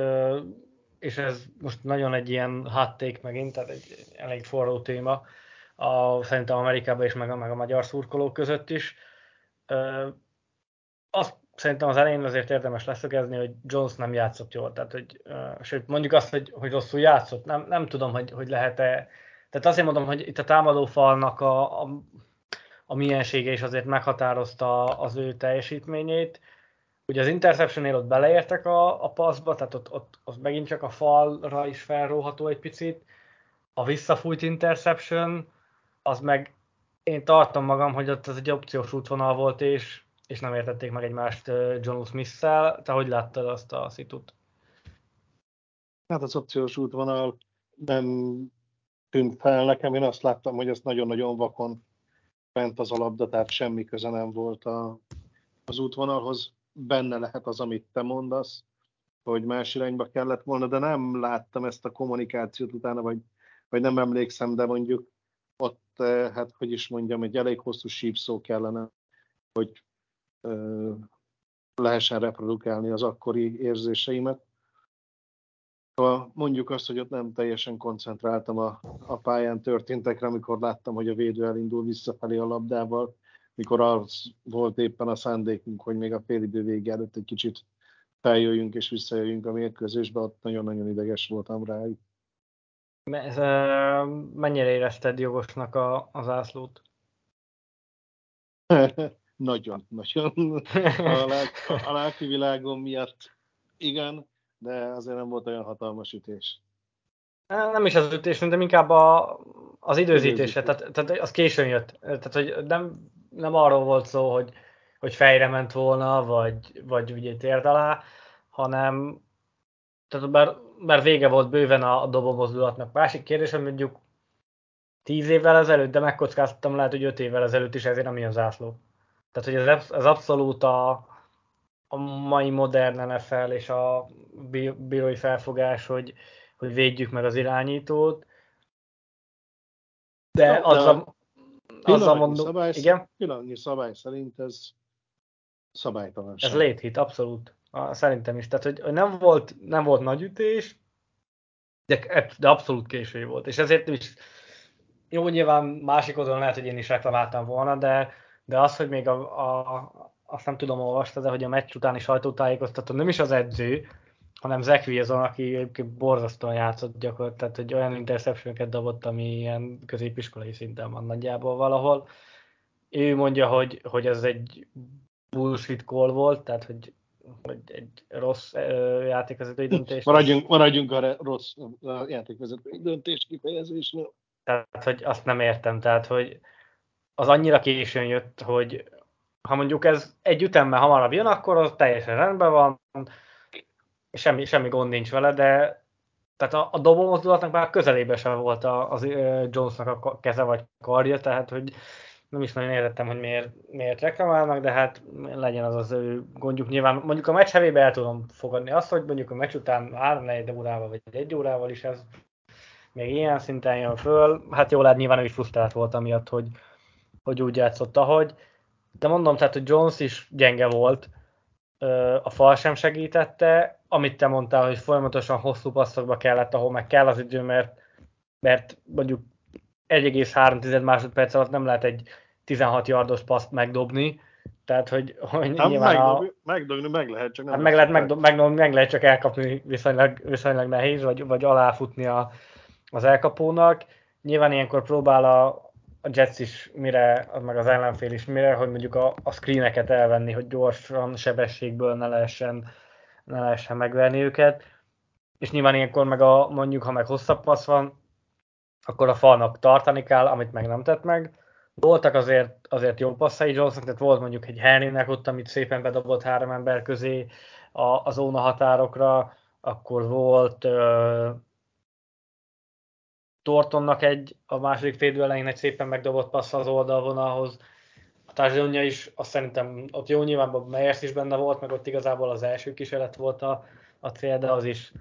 és ez most nagyon egy ilyen hot megint, tehát egy elég forró téma, a, szerintem Amerikában és meg a, meg a magyar szurkolók között is. Azt szerintem az elején azért érdemes leszögezni, hogy Jones nem játszott jól. Tehát, hogy, sőt, mondjuk azt, hogy, hogy rosszul játszott. Nem, nem tudom, hogy, hogy lehet-e. Tehát azért mondom, hogy itt a támadófalnak a, a, a miensége is azért meghatározta az ő teljesítményét. Ugye az interceptionnél ott beleértek a, a passzba, tehát ott, ott, ott megint csak a falra is felróható egy picit. A visszafújt interception, az meg én tartom magam, hogy ott az egy opciós útvonal volt, és és nem értették meg egymást John Smith-szel. Te hogy láttad azt a szitut?
Hát az opciós útvonal nem tűnt fel nekem. Én azt láttam, hogy ezt nagyon-nagyon vakon bent az a labda, tehát semmi köze nem volt a, az útvonalhoz, benne lehet az, amit te mondasz, hogy más irányba kellett volna, de nem láttam ezt a kommunikációt utána, vagy, vagy nem emlékszem, de mondjuk ott, hát hogy is mondjam, egy elég hosszú sípszó kellene, hogy lehessen reprodukálni az akkori érzéseimet. Ha mondjuk azt, hogy ott nem teljesen koncentráltam a, a pályán történtekre, amikor láttam, hogy a védő elindul visszafelé a labdával, mikor az volt éppen a szándékunk, hogy még a félidő vége előtt egy kicsit feljöjjünk és visszajöjjünk a mérkőzésbe, ott nagyon-nagyon ideges voltam rá.
Mennyire érezted jogosnak a, az ászlót?
nagyon, nagyon. A, lelk, a lelki világom miatt igen, de azért nem volt olyan hatalmas ütés.
Nem is az ütés, de inkább a, az időzítése, tehát, tehát az későn jött. Tehát, hogy nem, nem arról volt szó, hogy, hogy fejre ment volna, vagy, vagy ugye térd alá, hanem tehát bár, bár vége volt bőven a, dobomozdulatnak. Másik kérdés, hogy mondjuk tíz évvel ezelőtt, de megkockáztattam lehet, hogy öt évvel ezelőtt is ezért nem az zászló. Tehát, hogy ez, ez abszolút a, a mai modern NFL és a bírói felfogás, hogy, hogy védjük meg az irányítót. De no, azzal,
azzal mondom, szabály, igen? Pillanatnyi szabály szerint ez szabálytalan.
Ez late hit, abszolút. Szerintem is. Tehát, hogy nem volt, nem volt nagy ütés, de, de abszolút késő volt. És ezért is jó, nyilván másik oldalon lehet, hogy én is reklamáltam volna, de, de az, hogy még a, a, azt nem tudom olvasta, de hogy a meccs utáni sajtótájékoztató nem is az edző, hanem Zach Wilson, aki egyébként borzasztóan játszott gyakorlatilag, tehát hogy olyan interception dobott, ami ilyen középiskolai szinten van nagyjából valahol. Ő mondja, hogy, hogy ez egy bullshit call volt, tehát hogy hogy egy rossz játékvezetői döntés.
Maradjunk, maradjunk a rossz játékvezetői döntés kifejezésnél.
Tehát, hogy azt nem értem, tehát, hogy az annyira későn jött, hogy ha mondjuk ez egy ütemmel hamarabb jön, akkor az teljesen rendben van, semmi, semmi gond nincs vele, de tehát a, a dobómozdulatnak már közelébe sem volt az Jonesnak a keze vagy karja, tehát hogy nem is nagyon értettem, hogy miért, miért reklamálnak, de hát legyen az az ő gondjuk. Nyilván mondjuk a meccs hevébe el tudom fogadni azt, hogy mondjuk a meccs után 3 4 órával vagy egy órával is ez még ilyen szinten jön föl. Hát jól lehet, nyilván ő is frusztrált volt amiatt, hogy, hogy úgy játszott, ahogy. De mondom, tehát, hogy Jones is gyenge volt, a fal sem segítette, amit te mondtál, hogy folyamatosan hosszú passzokba kellett, ahol meg kell az idő, mert, mert mondjuk 1,3 másodperc alatt nem lehet egy 16 yardos paszt megdobni, tehát, hogy, hogy
hát nyilván megdobni, a... megdobni meg lehet, csak nem
hát meg, lehet, megdob, megdob, meg lehet csak elkapni viszonylag, viszonylag nehéz, vagy, vagy aláfutni a, az elkapónak. Nyilván ilyenkor próbál a, a Jets is mire, meg az ellenfél is mire, hogy mondjuk a, a screeneket elvenni, hogy gyorsan, sebességből ne lehessen, ne lehessen megverni őket. És nyilván ilyenkor meg a, mondjuk, ha meg hosszabb passz van, akkor a falnak tartani kell, amit meg nem tett meg. Voltak azért, azért jó passzai Jonesnak, tehát volt mondjuk egy Henrynek ott, amit szépen bedobott három ember közé a, a zóna határokra, akkor volt uh, Tortonnak egy, a második félidő elején egy szépen megdobott passz az oldalvonalhoz. A társadalomja is, azt szerintem ott jó nyilván Meyers is benne volt, meg ott igazából az első kísérlet volt a, a cél, de az is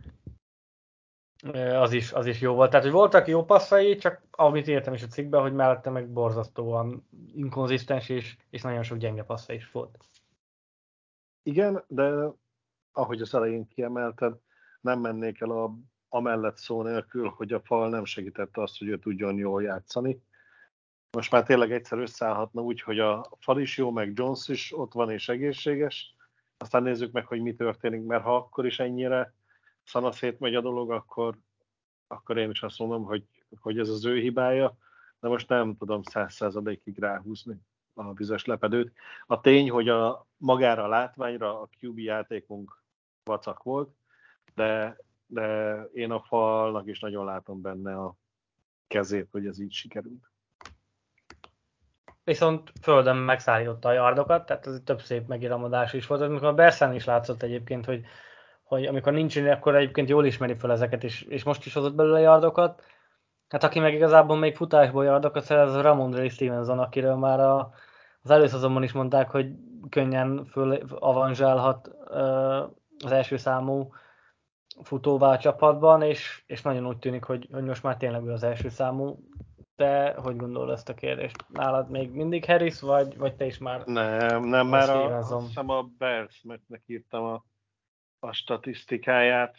az is, az is jó volt. Tehát, hogy voltak jó passzai, csak amit értem is a cikkben, hogy mellette meg borzasztóan inkonzisztens, és, és nagyon sok gyenge passza is volt.
Igen, de ahogy az elején kiemelted, nem mennék el a, amellett szó nélkül, hogy a fal nem segítette azt, hogy ő tudjon jól játszani. Most már tényleg egyszer összeállhatna úgy, hogy a fal is jó, meg Jones is ott van és egészséges. Aztán nézzük meg, hogy mi történik, mert ha akkor is ennyire szanaszét megy a dolog, akkor, akkor én is azt mondom, hogy, hogy ez az ő hibája, de most nem tudom száz százalékig ráhúzni a bizonyos lepedőt. A tény, hogy a magára a látványra a QB játékunk vacak volt, de, de én a falnak is nagyon látom benne a kezét, hogy ez így sikerült.
Viszont földön megszállította a yardokat, tehát ez több szép megiramadás is volt. Amikor a Bersen is látszott egyébként, hogy hogy amikor nincs akkor egyébként jól ismeri fel ezeket, és, és most is hozott belőle yardokat. Hát aki meg igazából még futásból yardokat szerez, az Ramon Ray Stevenson, akiről már a, az előszezonban is mondták, hogy könnyen föl avanzsálhat az első számú futóvá a csapatban, és, és nagyon úgy tűnik, hogy, hogy most már tényleg ő az első számú. Te hogy gondolod ezt a kérdést? Nálad még mindig Harris, vagy, vagy te is már
Nem, nem, már a, azt hiszem a Bears-nek írtam a, a statisztikáját,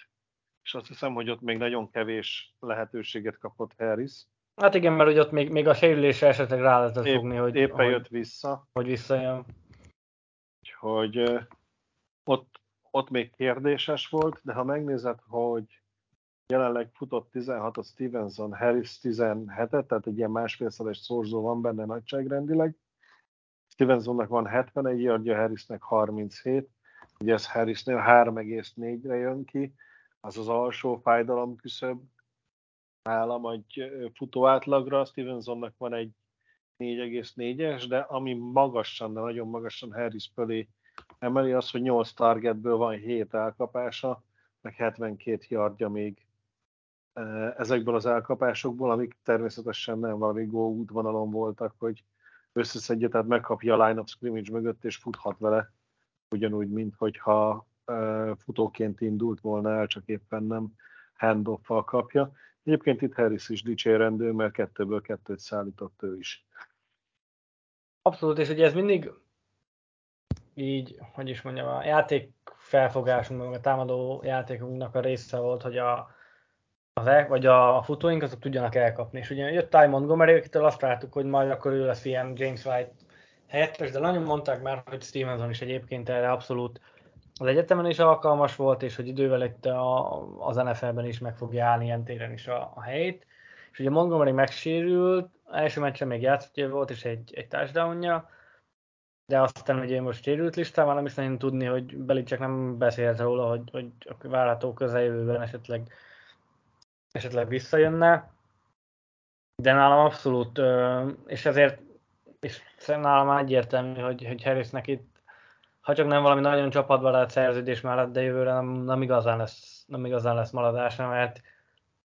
és azt hiszem, hogy ott még nagyon kevés lehetőséget kapott Harris.
Hát igen, mert hogy ott még, még a sérülésre esetleg rá lehetett Épp, fogni, hogy,
éppen
hogy,
jött vissza.
Hogy visszajön.
Úgyhogy ott, ott még kérdéses volt, de ha megnézed, hogy jelenleg futott 16 a Stevenson, Harris 17-et, tehát egy ilyen másfélszeres szorzó van benne nagyságrendileg. Stevensonnak van 71 yardja, Harrisnek 37, ugye ez Harrisnél 3,4-re jön ki, az az alsó fájdalom küszöb nálam egy futó átlagra, Stevensonnak van egy 4,4-es, de ami magasan, de nagyon magasan Harris fölé emeli az, hogy 8 targetből van 7 elkapása, meg 72 yardja még ezekből az elkapásokból, amik természetesen nem valami go útvonalon voltak, hogy összeszedje, tehát megkapja a line of scrimmage mögött, és futhat vele, ugyanúgy, mint hogyha futóként indult volna el, csak éppen nem handoff kapja. Egyébként itt Harris is dicsérendő, mert kettőből kettőt szállított ő is.
Abszolút, és ugye ez mindig így, hogy is mondjam, a játék felfogásunk, a támadó játékunknak a része volt, hogy a, az el, vagy a futóink azok tudjanak elkapni. És ugye jött Ty Montgomery, akitől azt vártuk, hogy majd akkor ő lesz ilyen James White helyettes, de nagyon mondták már, hogy Stevenson is egyébként erre abszolút az egyetemen is alkalmas volt, és hogy idővel itt a, az NFL-ben is meg fogja állni ilyen téren is a, a helyét. És ugye Montgomery megsérült, első meccsen még játszott volt, és egy, egy touchdownja, de aztán ugye most sérült listán van, is nagyon tudni, hogy Belicek nem beszélt róla, hogy, hogy a várható közeljövőben esetleg, esetleg visszajönne. De nálam abszolút, és ezért és nálam egyértelmű, hogy, hogy Harrisnek itt, ha csak nem valami nagyon csapatbarát szerződés mellett, de jövőre nem, nem, igazán lesz, nem igazán lesz maradása, mert,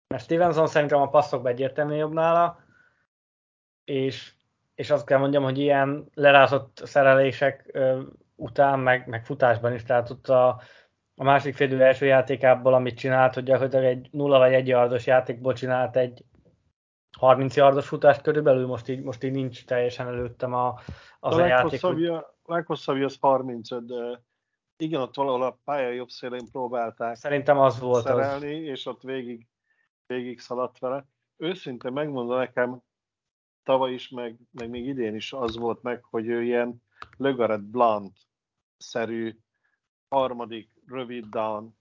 mert Stevenson szerintem a passzokban egyértelmű jobb nála, és és azt kell mondjam, hogy ilyen lerázott szerelések után, meg, meg futásban is, tehát ott a, a másik félidő első játékából, amit csinált, hogy gyakorlatilag egy 0 vagy 1 yardos játékból csinált egy 30 yardos futást körülbelül, most így, most így nincs teljesen előttem a, az a, a játék.
Hogy... Leghosszabbja az 35, de igen, ott valahol a pálya jobb szélén próbálták
Szerintem az volt
szerelni, az. és ott végig, végig szaladt vele. Őszintén megmondom nekem, tavaly is, meg, meg még idén is az volt meg, hogy ő ilyen Lögaret Blunt-szerű harmadik rövid down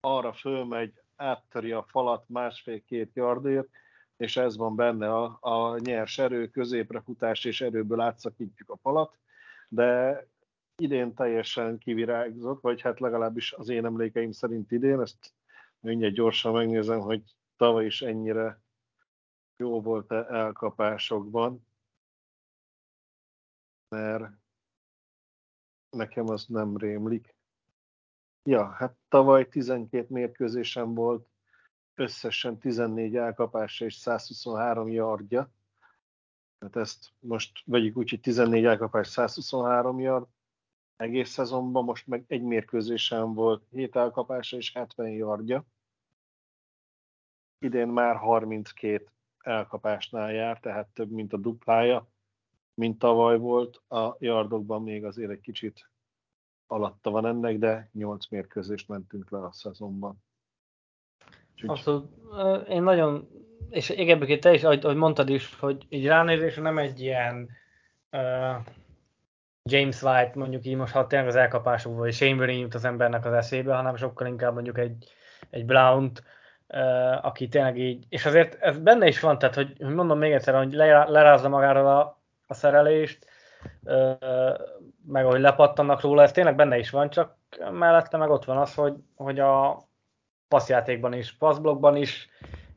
arra fölmegy, áttöri a falat másfél-két yardért, és ez van benne a, a nyers erő, középre futás és erőből átszakítjuk a falat, de idén teljesen kivirágzott, vagy hát legalábbis az én emlékeim szerint idén, ezt mindjárt gyorsan megnézem, hogy tavaly is ennyire jó volt -e elkapásokban, mert nekem az nem rémlik. Ja, hát tavaly 12 mérkőzésen volt összesen 14 elkapása és 123 yardja. Hát ezt most vegyük úgy, hogy 14 elkapás, 123 yard. Egész szezonban most meg egy mérkőzésen volt 7 elkapása és 70 yardja. Idén már 32 elkapásnál jár, tehát több, mint a duplája, mint tavaly volt. A yardokban még azért egy kicsit alatta van ennek, de 8 mérkőzést mentünk le a szezonban.
Úgyhogy... Abszolút. Én nagyon, és igen, te is, ahogy, ahogy mondtad is, hogy így ránézésre nem egy ilyen uh, James White, mondjuk így most, ha tényleg az elkapásokból, vagy Shane jut az embernek az eszébe, hanem sokkal inkább mondjuk egy, egy Brown-t, uh, aki tényleg így, és azért ez benne is van, tehát hogy, mondom még egyszer, hogy lerázza magáról a, a szerelést, meg ahogy lepattannak róla, ez tényleg benne is van, csak mellette meg ott van az, hogy, hogy a passzjátékban is, passzblokkban is,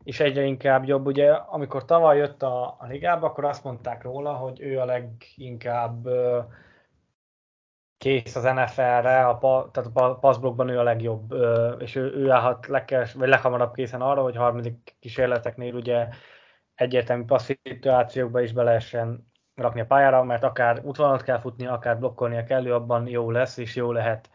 és egyre inkább jobb. Ugye, amikor tavaly jött a, a ligába, akkor azt mondták róla, hogy ő a leginkább kész az NFL-re, a, tehát a passzblokkban ő a legjobb, és ő, ő állhat legkeres, vagy leghamarabb készen arra, hogy harmadik kísérleteknél ugye egyértelmű passz szituációkba is be lehessen rakni a pályára, mert akár útvonalat kell futni, akár blokkolnia kell, ő abban jó lesz, és jó lehet.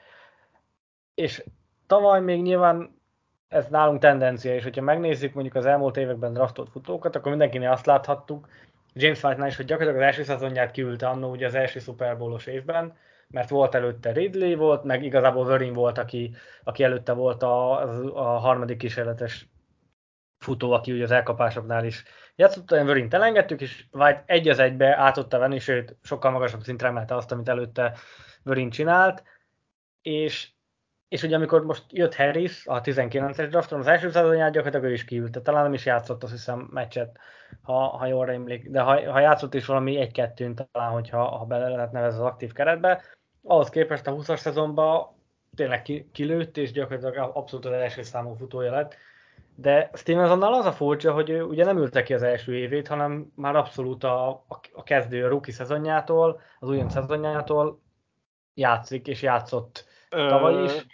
És tavaly még nyilván ez nálunk tendencia, és hogyha megnézzük mondjuk az elmúlt években draftolt futókat, akkor mindenkinél azt láthattuk, James White-nál is, hogy gyakorlatilag az első szezonját kiülte annó ugye az első Super Bowl-os évben, mert volt előtte Ridley volt, meg igazából Vörin volt, aki, aki előtte volt a, a harmadik kísérletes futó, aki ugye az elkapásoknál is játszott, olyan Vörint elengedtük, és White egy az egybe át tudta venni, sőt, sokkal magasabb szintre emelte azt, amit előtte Vörin csinált, és és ugye amikor most jött Harris a 19-es drafton, az első szezonját gyakorlatilag ő is kiült, talán nem is játszott, azt hiszem, meccset, ha, ha jól emlék, de ha, ha játszott is valami egy-kettőn talán, hogyha ha bele lehet nevezni az aktív keretbe, ahhoz képest a 20-as szezonban tényleg ki, kilőtt, és gyakorlatilag abszolút az első számú futója lett. De Stevensonnal az a furcsa, hogy ő ugye nem ülte ki az első évét, hanem már abszolút a, a, a kezdő a rookie szezonjától, az újonc szezonjától játszik, és játszott tavaly is.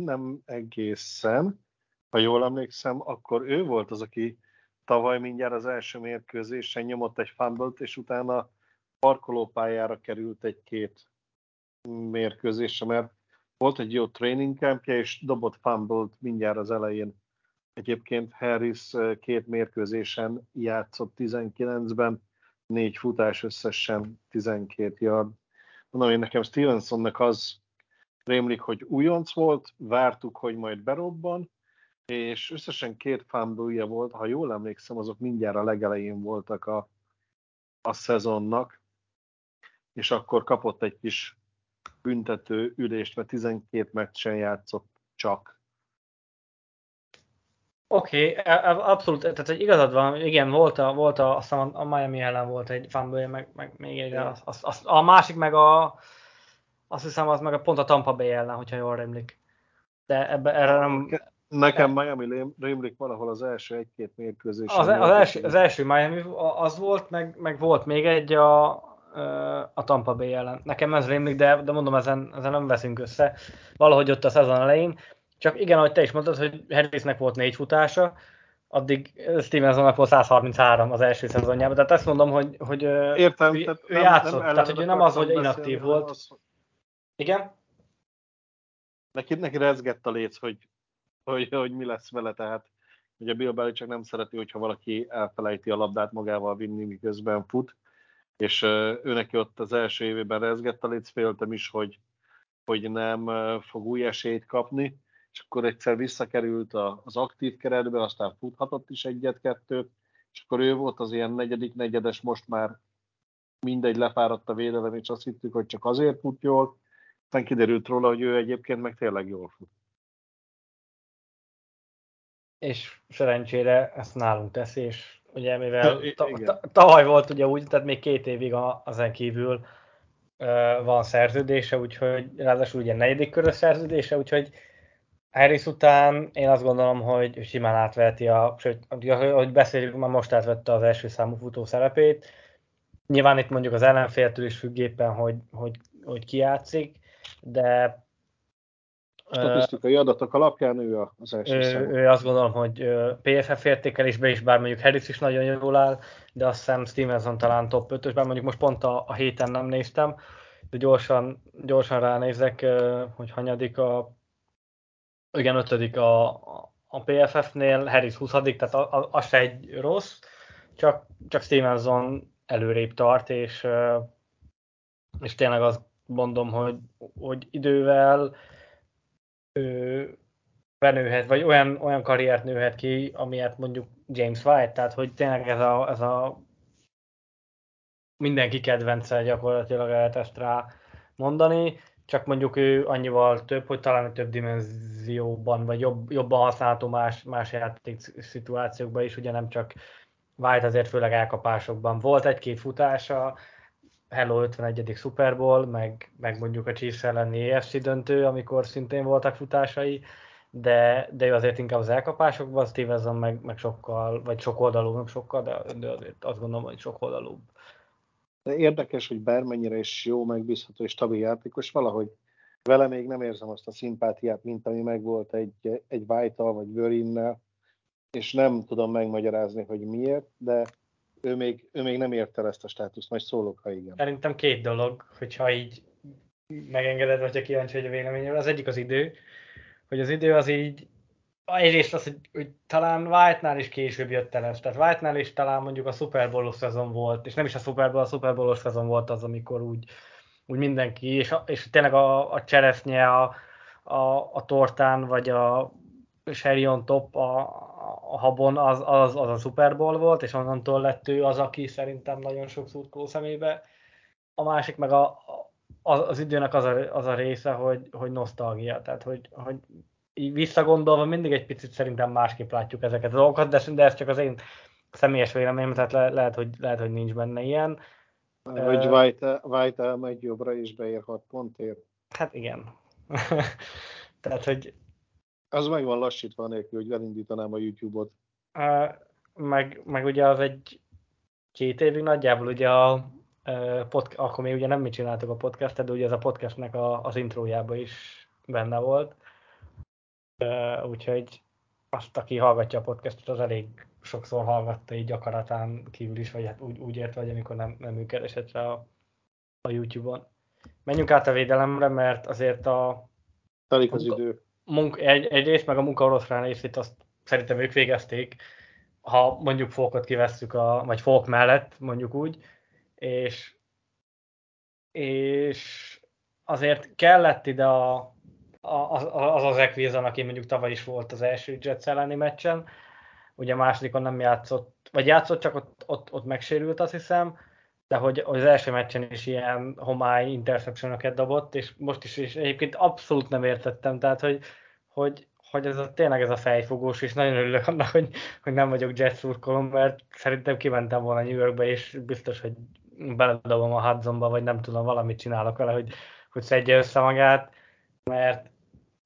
Nem egészen. Ha jól emlékszem, akkor ő volt az, aki tavaly mindjárt az első mérkőzésen nyomott egy fumble és utána parkolópályára került egy-két mérkőzésre, mert volt egy jó training campja, és dobott fumble mindjárt az elején. Egyébként Harris két mérkőzésen játszott 19-ben, négy futás összesen 12 yard. Mondom, én nekem Stevensonnak az rémlik, hogy újonc volt, vártuk, hogy majd berobban, és összesen két fumble volt, ha jól emlékszem, azok mindjárt a legelején voltak a, a szezonnak, és akkor kapott egy kis büntető ülést, mert 12 meccsen játszott csak.
Oké, okay, e, e, abszolút, tehát hogy igazad van, igen, volt a, volt a, azt a Miami ellen volt egy fumble meg, meg még egy, az, az, az, a másik meg a, azt hiszem az meg a pont a Tampa Bay ellen, hogyha jól rémlik. De ebbe, erre nem...
Nekem Miami rémlik valahol az első egy-két mérkőzés.
Az, az, első, az első Miami az volt, meg, meg volt még egy a, a Tampa Bay ellen. Nekem ez rémlik, de, de mondom, ezen, ezen nem veszünk össze. Valahogy ott a szezon elején. Csak igen, ahogy te is mondtad, hogy Harrisnek volt négy futása, addig Stevensonnak volt 133 az első szezonjában. Tehát ezt mondom, hogy, hogy
Értem,
ő, ő nem, játszott. Nem tehát, hogy ő nem az, hogy inaktív volt. Az, igen?
Neki, neki rezgett a léc, hogy, hogy, hogy mi lesz vele, tehát ugye Bill Belichick nem szereti, hogyha valaki elfelejti a labdát magával vinni, miközben fut, és ő neki ott az első évében rezgett a léc, féltem is, hogy, hogy nem fog új esélyt kapni, és akkor egyszer visszakerült az aktív keretbe, aztán futhatott is egyet-kettőt, és akkor ő volt az ilyen negyedik, negyedes, most már mindegy lefáradt a védelem, és azt hittük, hogy csak azért fut jól, aztán kiderült róla, hogy ő egyébként meg tényleg jól fut.
És szerencsére ezt nálunk teszi, és ugye mivel ta- tavaly volt ugye úgy, tehát még két évig a, azen kívül van szerződése, úgyhogy ráadásul ugye negyedik körös szerződése, úgyhogy Harris után én azt gondolom, hogy simán átveheti a, sőt, ahogy beszéljük, már most átvette az első számú futó szerepét. Nyilván itt mondjuk az ellenféltől is függ éppen, hogy, hogy, hogy ki játszik, de
statisztikai adatok alapján ő az első
ő, ő azt gondolom, hogy PFF értékelésben is, bár mondjuk Harris is nagyon jól áll, de azt hiszem Stevenson talán top 5-ös, bár mondjuk most pont a, a héten nem néztem, de gyorsan, gyorsan ránézek, hogy hanyadik a igen, ötödik a, a PFF-nél, Harris 20 tehát az, az se egy rossz, csak, csak Stevenson előrébb tart, és, és tényleg azt mondom, hogy, hogy idővel ő benőhet, vagy olyan, olyan karriert nőhet ki, amilyet mondjuk James White, tehát hogy tényleg ez a, ez a mindenki kedvence gyakorlatilag lehet ezt rá mondani, csak mondjuk ő annyival több, hogy talán több dimenzióban, vagy jobb, jobban használható más, más játék szituációkban is, ugye nem csak White azért főleg elkapásokban. Volt egy-két futása, Hello 51. Super Bowl, meg, meg mondjuk a Chiefs elleni EFC döntő, amikor szintén voltak futásai, de, de ő azért inkább az elkapásokban, Stevenson meg, meg sokkal, vagy sok oldalú, nem sokkal, de, de azért azt gondolom, hogy sok oldalúbb.
De érdekes, hogy bármennyire is jó, megbízható és stabil játékos, valahogy vele még nem érzem azt a szimpátiát, mint ami megvolt egy, egy white vagy Vörinnel, és nem tudom megmagyarázni, hogy miért, de ő még, ő még nem érte ezt a státuszt, majd szólok, ha igen.
Szerintem két dolog, hogyha így megengeded, vagy kíváncsi vagy a véleményemre. Az egyik az idő, hogy az idő az így, egyrészt az, hogy, hogy talán White-nál is később jött el ez. Tehát White-nál is talán mondjuk a Super bowl szezon volt, és nem is a Super Bowl, a Super bowl szezon volt az, amikor úgy, úgy mindenki, és, és tényleg a, a cseresznye a, a, a tortán, vagy a Sherion Top a, a habon, az, az, az a Super Bowl volt, és onnantól lett ő az, aki szerintem nagyon sok szurkoló szemébe. A másik meg a, az, az időnek az a, az a része, hogy, hogy nosztalgia, tehát hogy, hogy így visszagondolva mindig egy picit szerintem másképp látjuk ezeket a dolgokat, de, de ez csak az én személyes véleményem, tehát le, lehet, hogy, lehet, hogy nincs benne ilyen.
Vagy White, White elmegy jobbra és beér 6 pontért.
Hát igen. tehát, hogy...
Az meg van lassítva nélkül, hogy elindítanám a YouTube-ot.
meg, meg ugye az egy két évig nagyjából ugye a podcast, akkor még ugye nem mi csináltuk a podcastet, de ugye ez a podcastnek a, az intrójában is benne volt. Úgyhogy azt, aki hallgatja a podcastot, az elég sokszor hallgatta így akaratán kívül is, vagy hát úgy, úgy értve, hogy amikor nem, nem működ esetre a, a YouTube-on. Menjünk át a védelemre, mert azért a...
Telik az idő.
Munk, egy, egyrészt, meg a munka oroszlán részét azt szerintem ők végezték, ha mondjuk fókot kivesszük, a, vagy fók mellett, mondjuk úgy, és, és azért kellett ide a, a, az az Equilson, aki mondjuk tavaly is volt az első Jets elleni meccsen, ugye másodikon nem játszott, vagy játszott, csak ott, ott, ott megsérült, azt hiszem, de hogy az első meccsen is ilyen homály interception dobott, és most is, és egyébként abszolút nem értettem, tehát hogy, hogy, hogy ez a, tényleg ez a fejfogós, és nagyon örülök annak, hogy, hogy nem vagyok Jets szurkolom, mert szerintem kimentem volna New Yorkba, és biztos, hogy beledobom a Hudsonba, vagy nem tudom, valamit csinálok vele, hogy, hogy szedje össze magát, mert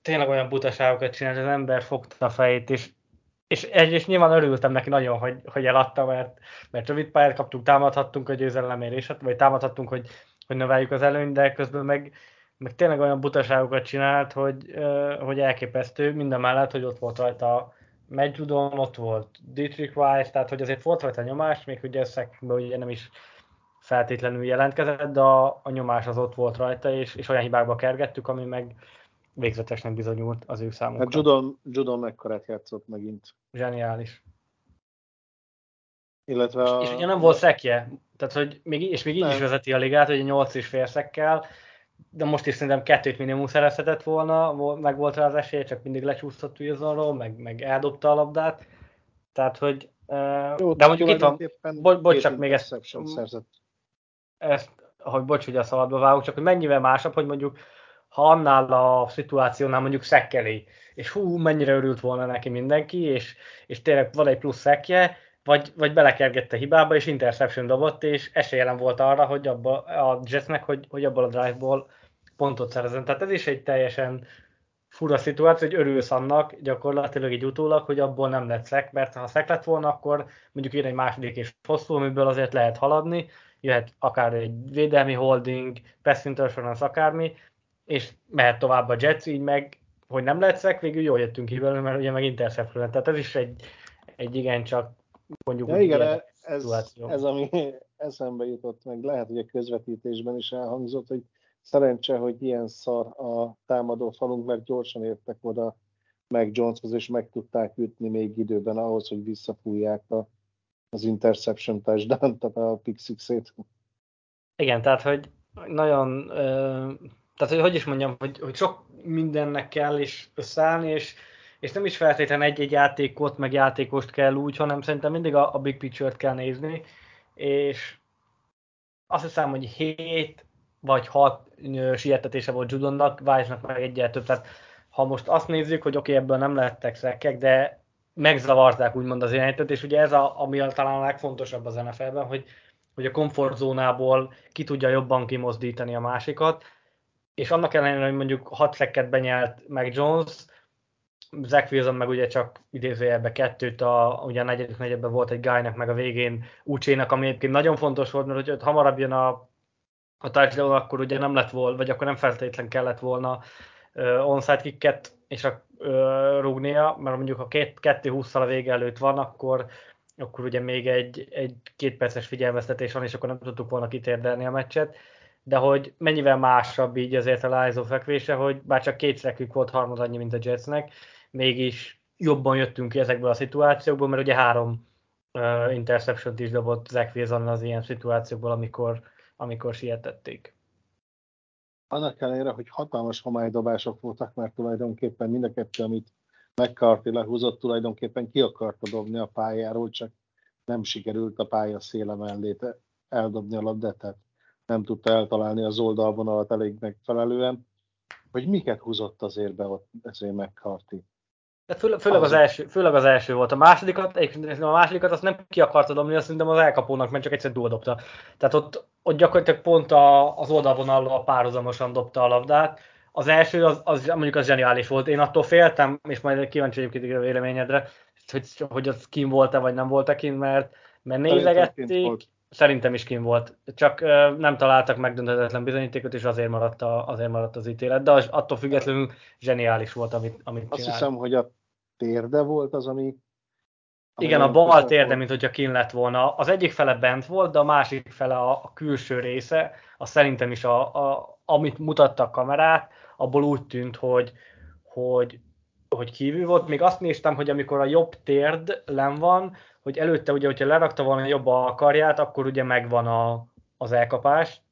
tényleg olyan butaságokat csinált, az ember fogta a fejét, és, és egyrészt nyilván örültem neki nagyon, hogy, hogy eladta, mert, mert rövid pályát kaptunk, támadhattunk a győzelemérését, vagy támadhattunk, hogy, hogy növeljük az előnyt, de közben meg, meg tényleg olyan butaságokat csinált, hogy, hogy elképesztő, minden mellett, hogy ott volt rajta Matt Judon, ott volt Dietrich Weiss, tehát hogy azért volt rajta nyomás, még ugye összekben ugye nem is feltétlenül jelentkezett, de a, a nyomás az ott volt rajta, és, és olyan hibákba kergettük, ami meg végzetesnek bizonyult az ő számukra.
Hát Judon, Judon mekkorát játszott megint.
Zseniális.
Illetve a...
és, és ugye nem volt szekje, tehát, hogy még, és még így nem. is vezeti a ligát, hogy 8 és fél szekkel, de most is szerintem kettőt minimum szerezhetett volna, meg volt rá az esély, csak mindig lecsúsztott Wilsonról, meg, meg eldobta a labdát. Tehát, hogy... Jó, de mondjuk itt van, bo- bocs, csak még ezt, szerzett ezt, hogy bocs, hogy a szabadba vágok, csak hogy mennyivel másabb, hogy mondjuk ha annál a szituációnál mondjuk szekkeli, és hú, mennyire örült volna neki mindenki, és, és tényleg van egy plusz szekje, vagy, vagy belekergette hibába, és interception dobott, és esélyelen volt arra, hogy abba, a Jetsnek, hogy, hogy abból a drive-ból pontot szerezzen. Tehát ez is egy teljesen fura szituáció, hogy örülsz annak gyakorlatilag egy utólag, hogy abból nem lett szek, mert ha szek lett volna, akkor mondjuk jön egy második és hosszú, amiből azért lehet haladni, jöhet akár egy védelmi holding, pass interference, akármi, és mehet tovább a Jets, így meg, hogy nem szek, végül jól jöttünk ki belőle, mert ugye meg interception Tehát ez is egy, egy igencsak mondjuk
ja, igen, ez, szituáció. ez, ami eszembe jutott meg, lehet, hogy a közvetítésben is elhangzott, hogy szerencse, hogy ilyen szar a támadó falunk, mert gyorsan értek oda meg Joneshoz, és meg tudták ütni még időben ahhoz, hogy visszafújják a az interception touchdown, tehát a pick.
Igen, tehát hogy nagyon, tehát hogy, hogy is mondjam, hogy, hogy sok mindennek kell is összeállni, és, és nem is feltétlenül egy-egy játékot, meg játékost kell úgy, hanem szerintem mindig a, a big picture-t kell nézni, és azt hiszem, hogy 7 vagy 6 sietetése volt Judonnak, Weissnak meg egyet több, tehát ha most azt nézzük, hogy oké, okay, ebből nem lehettek szekek, de megzavarták úgymond az irányítót, és ugye ez a, ami talán a legfontosabb az NFL-ben, hogy, hogy a komfortzónából ki tudja jobban kimozdítani a másikat, és annak ellenére, hogy mondjuk 6 szekket benyelt meg Jones, Zach Wilson meg ugye csak idézőjelben kettőt, a, ugye a negyedik negyedben volt egy guynak, meg a végén Ucsénak, ami egyébként nagyon fontos volt, mert hogy hamarabb jön a, a touchdown, akkor ugye nem lett volna, vagy akkor nem feltétlen kellett volna uh, onside kicket és a, uh, rúgnia, mert mondjuk ha 2-20-szal a vége előtt van, akkor akkor ugye még egy, egy két perces figyelmeztetés van, és akkor nem tudtuk volna kitérdelni a meccset, de hogy mennyivel másabb így azért a Lions fekvése, hogy bár csak két szekük volt harmad annyi, mint a Jetsnek, mégis jobban jöttünk ki ezekből a szituációkból, mert ugye három uh, interception is dobott Zach Wilson az ilyen szituációkból, amikor, amikor sietették.
Annak ellenére, hogy hatalmas homálydobások voltak, mert tulajdonképpen mind a kettő, amit McCarthy lehúzott, tulajdonképpen ki akarta dobni a pályáról, csak nem sikerült a pálya széle mellé eldobni a labdát, tehát nem tudta eltalálni az oldalvonalat elég megfelelően, hogy miket húzott azért be ott ezért McCarthy.
De fő, főleg, az első, főleg az első volt. A másodikat, a másodikat azt nem ki akarta dobni, azt szerintem az elkapónak, mert csak egyszer dobta. Tehát ott, ott gyakorlatilag pont a, az oldalvonallal párhuzamosan dobta a labdát. Az első, az, az, mondjuk az zseniális volt. Én attól féltem, és majd kíváncsi vagyok a véleményedre, hogy, hogy az kim volt-e, vagy nem volt-e kim, mert, mert nézegették, Szerintem is kim volt, csak uh, nem találtak megdönthetetlen bizonyítékot, és azért maradt, a, azért maradt az ítélet, de az, attól függetlenül zseniális volt, amit, amit
Azt csinált. hiszem, hogy a térde volt az, ami...
ami Igen, a bal térde, mint hogyha kin lett volna. Az egyik fele bent volt, de a másik fele a, a külső része, az szerintem is, a, a, amit mutatta a kamerát, abból úgy tűnt, hogy, hogy, hogy kívül volt. Még azt néztem, hogy amikor a jobb térd len van, hogy előtte ugye, hogyha lerakta volna jobb a karját, akkor ugye megvan a, az elkapás,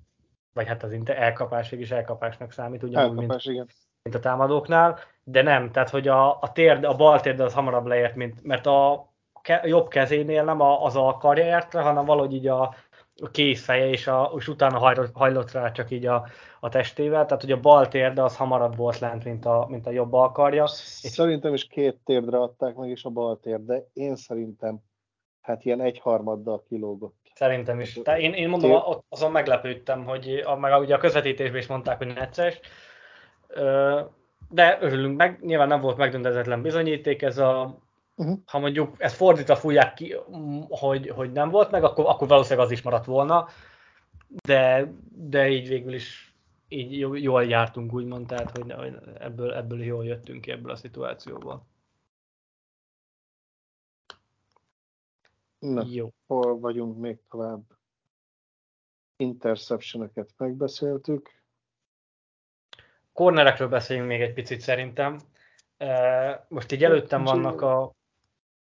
vagy hát az elkapás is elkapásnak számít, ugyanúgy, elkapás, mint, igen. mint a támadóknál, de nem, tehát hogy a, a térd, a bal térd az hamarabb leért, mint, mert a ke, jobb kezénél nem a, az a karja érte, hanem valahogy így a, a kézfeje, és, a, és utána hajlott, hajlott rá csak így a, a testével, tehát hogy a bal térde az hamarabb volt lent, mint a, mint a jobb alkarja.
Szerintem is két térdre adták meg, és a bal tér, de én szerintem hát ilyen egyharmaddal kilógott.
Szerintem is. De én, én mondom, ott azon meglepődtem, hogy a, meg ugye a közvetítésben is mondták, hogy necces, de örülünk meg, nyilván nem volt megdöntetetlen bizonyíték, ez a Uh-huh. Ha mondjuk ezt fordítva fújják ki, hogy, hogy nem volt meg, akkor, akkor valószínűleg az is maradt volna, de, de így végül is így jól jártunk, úgymond, tehát hogy, hogy ebből, ebből jól jöttünk ki ebből a szituációból.
Na, Jó. hol vagyunk még tovább? Interceptioneket megbeszéltük.
Cornerekről beszéljünk még egy picit szerintem. Most így előttem vannak a...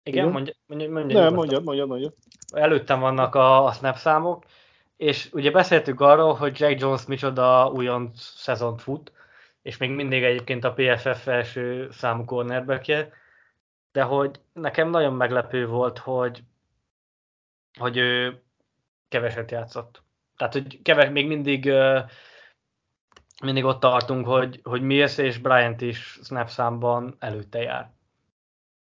Igen, mondja, mondja, mondja,
Nem, mondja, mondja, mondja.
Előttem vannak a, a snap számok, és ugye beszéltük arról, hogy Jack Jones micsoda újon szezont fut, és még mindig egyébként a PFF első számú cornerbackje, de hogy nekem nagyon meglepő volt, hogy hogy ő keveset játszott. Tehát, hogy keves, még mindig mindig ott tartunk, hogy, hogy Mills és Bryant is snap számban előtte jár.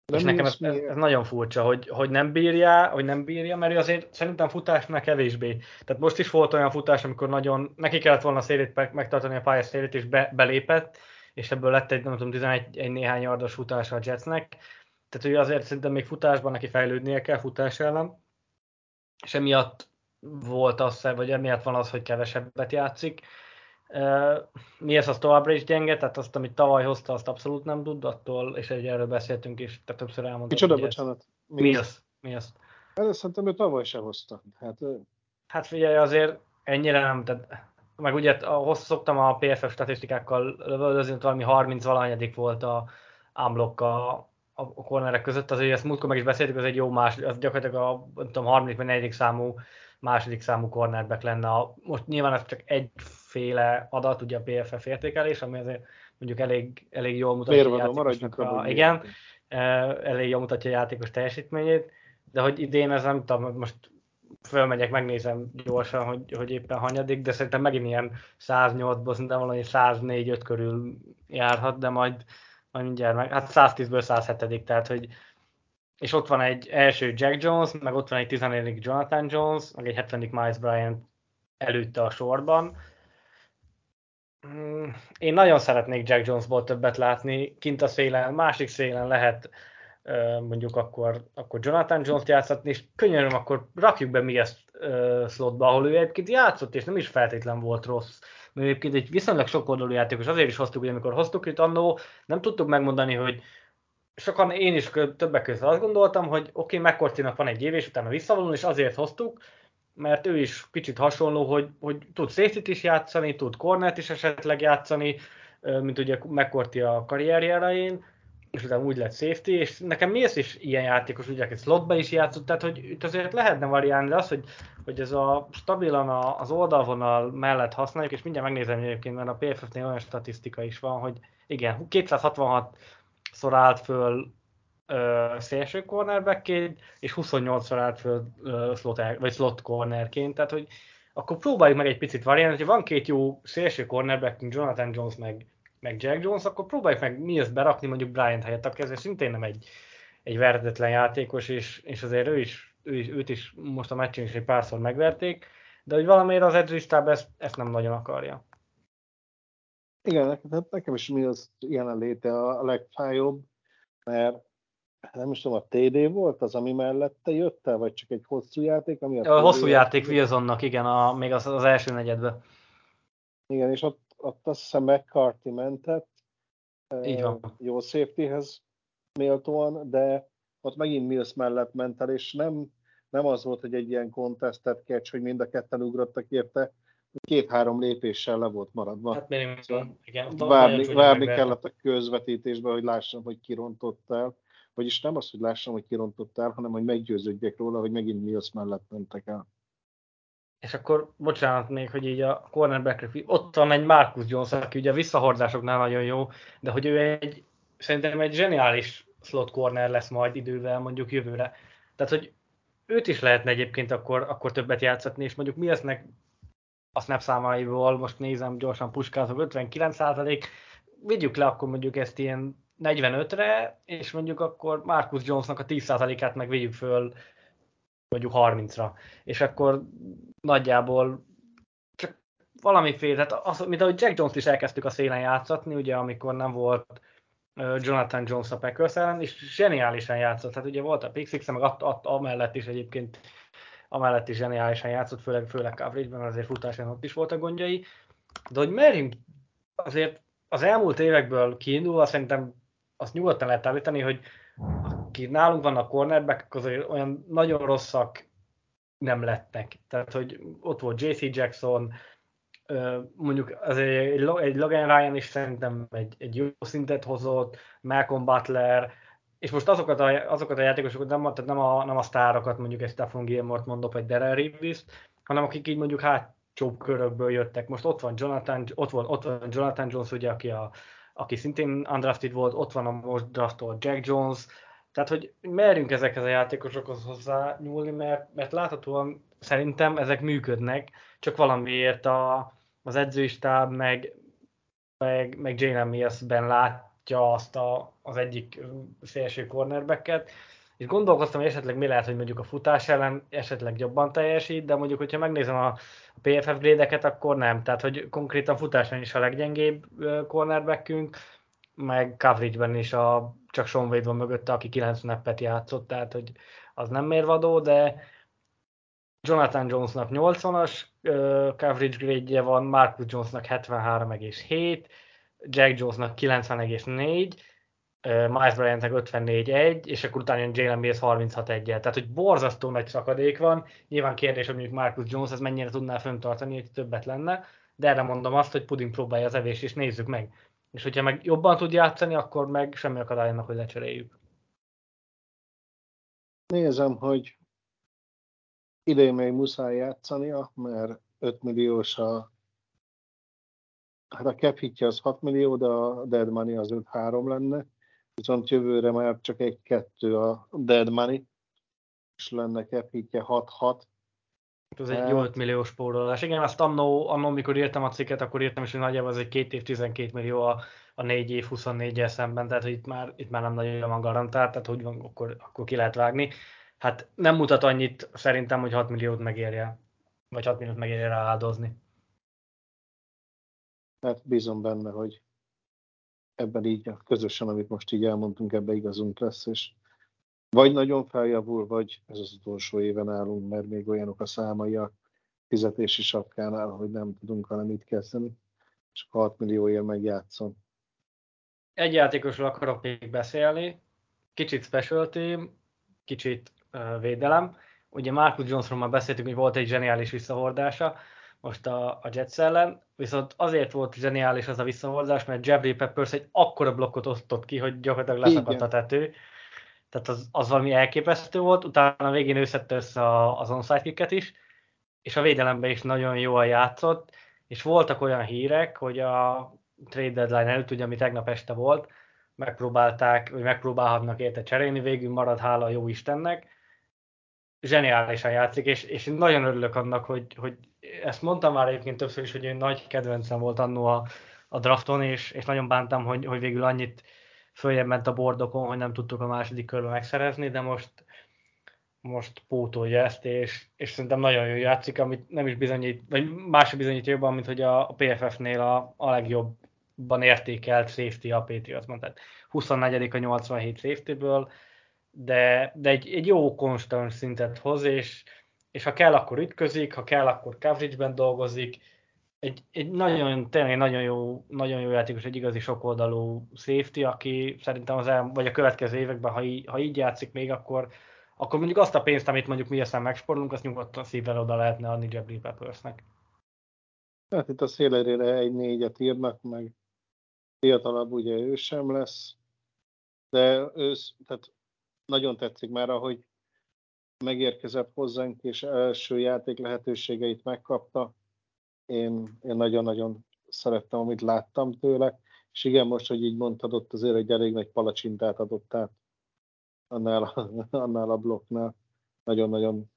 De és nekem ez, ez, ez, nagyon furcsa, hogy, hogy nem bírja, hogy nem bírja, mert ő azért szerintem futásnál kevésbé. Tehát most is volt olyan futás, amikor nagyon neki kellett volna a szélét megtartani a pályás szélét, és be, belépett, és ebből lett egy, nem tudom, 11 egy néhány yardos futása a Jetsnek. Tehát ő azért szerintem még futásban neki fejlődnie kell futás ellen és emiatt volt az, vagy emiatt van az, hogy kevesebbet játszik. Mi ez az továbbra is gyenge, tehát azt, amit tavaly hozta, azt abszolút nem tud, attól, és egy erről beszéltünk is, tehát többször elmondtam.
Micsoda, bocsánat.
Mi, mi az? Mi az?
Hát szerintem ő tavaly sem hozta. Hát,
hát figyelj, azért ennyire nem, tehát meg ugye a, szoktam a PFF statisztikákkal lövöldözni, valami 30 valahanyadik volt a unblock a, a kornerek között, azért ezt múltkor meg is beszéltük, az egy jó más, az gyakorlatilag a nem tudom, harmadik vagy negyedik számú, második számú cornerback lenne. A, most nyilván ez csak egyféle adat, ugye a PFF értékelés, ami azért mondjuk elég, elég jól mutatja a játékosnak a, igen, e, elég jól mutatja a játékos teljesítményét, de hogy idén ez nem tudom, most fölmegyek, megnézem gyorsan, hogy, hogy éppen hanyadik, de szerintem megint ilyen 108-ból szerintem valami 104-5 körül járhat, de majd majd mindjárt meg, hát 110-ből 107 tehát hogy és ott van egy első Jack Jones, meg ott van egy 14. Jonathan Jones, meg egy 70. Miles Bryant előtte a sorban. Hmm, én nagyon szeretnék Jack Jonesból többet látni, kint a szélen, másik szélen lehet mondjuk akkor, akkor Jonathan Jones-t játszatni, és könyöröm, akkor rakjuk be mi ezt slotba, ahol ő egyébként játszott, és nem is feltétlen volt rossz mert egyébként egy viszonylag sok oldalú játékos, azért is hoztuk, hogy amikor hoztuk őt annó, nem tudtuk megmondani, hogy sokan én is többek között azt gondoltam, hogy oké, okay, McCourty-nak van egy év, és utána visszavonul, és azért hoztuk, mert ő is kicsit hasonló, hogy, hogy tud safety is játszani, tud cornert is esetleg játszani, mint ugye McCourty a karrierje elején, és utána úgy lett safety, és nekem Mills is ilyen játékos, ugye egy slotba is játszott, tehát hogy itt azért lehetne variálni, de az, hogy, hogy ez a stabilan az oldalvonal mellett használjuk, és mindjárt megnézem egyébként, mert a PFF-nél olyan statisztika is van, hogy igen, 266 szor állt föl uh, szélső cornerbackként, és 28-szor állt föl uh, slot, vagy slot cornerként, tehát hogy akkor próbáljuk meg egy picit variálni, hogy van két jó szélső cornerbackünk, Jonathan Jones meg, meg Jack Jones, akkor próbáljuk meg mi ezt berakni mondjuk Bryant helyett, aki ezért szintén nem egy, egy verhetetlen játékos, és, és azért ő is, ő is, őt is most a meccsen is egy párszor megverték, de hogy valamiért az edzőstáb ezt, ezt nem nagyon akarja.
Igen, nekem is mi az jelenléte a legfájóbb, mert nem is tudom, a TD volt az, ami mellette jött el, vagy csak egy hosszú játék? Ami
a, a hosszú játék Wilsonnak, igen, a, még az, az első negyedben.
Igen, és ott, ott azt hiszem McCarthy mentett.
Így van.
Jó safetyhez méltóan, de ott megint Mills mellett ment el, és nem, nem az volt, hogy egy ilyen contested catch, hogy mind a ketten ugrottak érte, két-három lépéssel le volt maradva.
Hát még szóval igen.
Várni, várni kellett a közvetítésbe, hogy lássam, hogy kirontott el. Vagyis nem az, hogy lássam, hogy kirontott el, hanem hogy meggyőződjek róla, hogy megint Mills mellett mentek el.
És akkor, bocsánat még, hogy így a cornerback ott van egy Marcus Jones, aki ugye a visszahordásoknál nagyon jó, de hogy ő egy, szerintem egy zseniális slot corner lesz majd idővel, mondjuk jövőre. Tehát, hogy őt is lehetne egyébként akkor, akkor többet játszatni, és mondjuk mi lesznek a snap számaiból, most nézem gyorsan puskázok, 59 százalék, vigyük le akkor mondjuk ezt ilyen 45-re, és mondjuk akkor Marcus Jonesnak a 10%-át meg vigyük föl mondjuk 30-ra. És akkor nagyjából csak valamiféle, tehát az, mint ahogy Jack Jones-t is elkezdtük a szélen játszatni, ugye amikor nem volt Jonathan Jones a Packers ellen, és zseniálisan játszott. Tehát ugye volt a Pixix, meg att, att, amellett is egyébként amellett is zseniálisan játszott, főleg, főleg coverage-ben, azért futásán ott is voltak gondjai. De hogy merjünk azért az elmúlt évekből kiindulva szerintem azt nyugodtan lehet állítani, hogy aki nálunk vannak cornerback, azért olyan nagyon rosszak nem lettek. Tehát, hogy ott volt JC Jackson, mondjuk azért egy, egy Logan Ryan is szerintem egy, egy jó szintet hozott, Malcolm Butler, és most azokat a, azokat a játékosokat, nem, tehát nem, a, nem a sztárokat, mondjuk egy Stephen Gilmore-t mondok, vagy Darrell reeves hanem akik így mondjuk hátsó körökből jöttek. Most ott van Jonathan, ott van, ott van Jonathan Jones, ugye, aki, a, aki szintén undrafted volt, ott van a most draftolt Jack Jones, tehát, hogy merjünk ezekhez a játékosokhoz hozzá nyúlni, mert, mert láthatóan szerintem ezek működnek, csak valamiért a, az edzőistáb meg, meg, meg Jalen Mills-ben látja azt a, az egyik szélső cornerbacket, és gondolkoztam, hogy esetleg mi lehet, hogy mondjuk a futás ellen esetleg jobban teljesít, de mondjuk, hogyha megnézem a, a PFF grédeket, akkor nem. Tehát, hogy konkrétan futáson is a leggyengébb cornerbackünk, meg coverage-ben is a, csak Sean Wade van mögötte, aki 9 snappet játszott, tehát hogy az nem mérvadó, de Jonathan Jonesnak 80-as uh, coverage grade van, Marcus Jonesnak 73,7, Jack Jonesnak 90,4, uh, Miles Bryantnek 54,1, és akkor utána jön Jalen Mills 36,1 Tehát, hogy borzasztó nagy szakadék van. Nyilván kérdés, hogy mondjuk Marcus Jones ez mennyire tudná föntartani, hogy többet lenne, de erre mondom azt, hogy puding próbálja az evés, és nézzük meg. És hogyha meg jobban tud játszani, akkor meg semmi akadálynak, hogy lecseréljük.
Nézem, hogy idén még muszáj játszania, mert 5 milliós a hát a cap az 6 millió, de a dead money az 5-3 lenne, viszont jövőre már csak egy-kettő a dead money, és lenne cap hitje 6-6,
ez egy 8 milliós spórolás. Igen, azt annó, annó, amikor írtam a cikket, akkor írtam is, hogy nagyjából ez egy két év 12 millió a, a 4 év 24 el szemben, tehát hogy itt már, itt már nem nagyon van garantált, tehát hogy van, akkor, akkor ki lehet vágni. Hát nem mutat annyit szerintem, hogy 6 milliót megérje, vagy 6 milliót megérje rá áldozni.
Hát bízom benne, hogy ebben így közösen, amit most így elmondtunk, ebbe igazunk lesz, és vagy nagyon feljavul, vagy ez az utolsó éven állunk, mert még olyanok a számai a fizetési sapkánál, hogy nem tudunk vele mit kezdeni, és 6 millióért megjátszom.
Egy játékosról akarok még beszélni, kicsit special team, kicsit uh, védelem. Ugye Marcus Jonesról már beszéltünk, hogy volt egy zseniális visszahordása most a, a Jets ellen, viszont azért volt zseniális az a visszahordás, mert Jeffrey Peppers egy akkora blokkot osztott ki, hogy gyakorlatilag leszakadt a tető. Tehát az, az valami elképesztő volt, utána a végén ő szedte össze az onside is, és a védelemben is nagyon jól játszott, és voltak olyan hírek, hogy a trade deadline előtt, ugye, ami tegnap este volt, megpróbálták, vagy megpróbálhatnak érte cserélni, végül marad hála a jó Istennek. Zseniálisan játszik, és, és nagyon örülök annak, hogy, hogy ezt mondtam már egyébként többször is, hogy én nagy kedvencem volt annó a, a drafton, és, és nagyon bántam, hogy, hogy végül annyit följebb ment a bordokon, hogy nem tudtuk a második körben megszerezni, de most most pótolja ezt, és, és szerintem nagyon jó játszik, amit nem is bizonyít, vagy más bizonyít jobban, mint hogy a, a PFF-nél a, a legjobban értékelt safety a Patriots, tehát 24 a 87 safety-ből, de, de egy, egy jó konstant szintet hoz, és, és ha kell, akkor ütközik, ha kell, akkor coverage-ben dolgozik, egy, egy nagyon, tényleg nagyon jó, nagyon jó játékos, egy igazi sokoldalú safety, aki szerintem az el, vagy a következő években, ha, í, ha így játszik még, akkor, akkor mondjuk azt a pénzt, amit mondjuk mi aztán megsporolunk, azt nyugodtan szívvel oda lehetne adni Jeffrey Peppersnek.
Hát itt a szélerére egy négyet írnak, meg fiatalabb ugye ő sem lesz, de ősz, tehát nagyon tetszik már, ahogy megérkezett hozzánk, és első játék lehetőségeit megkapta. Én, én nagyon-nagyon szerettem, amit láttam tőle, és igen, most, hogy így mondtad, ott azért egy elég nagy palacsintát adott át annál annál a blokknál. Nagyon-nagyon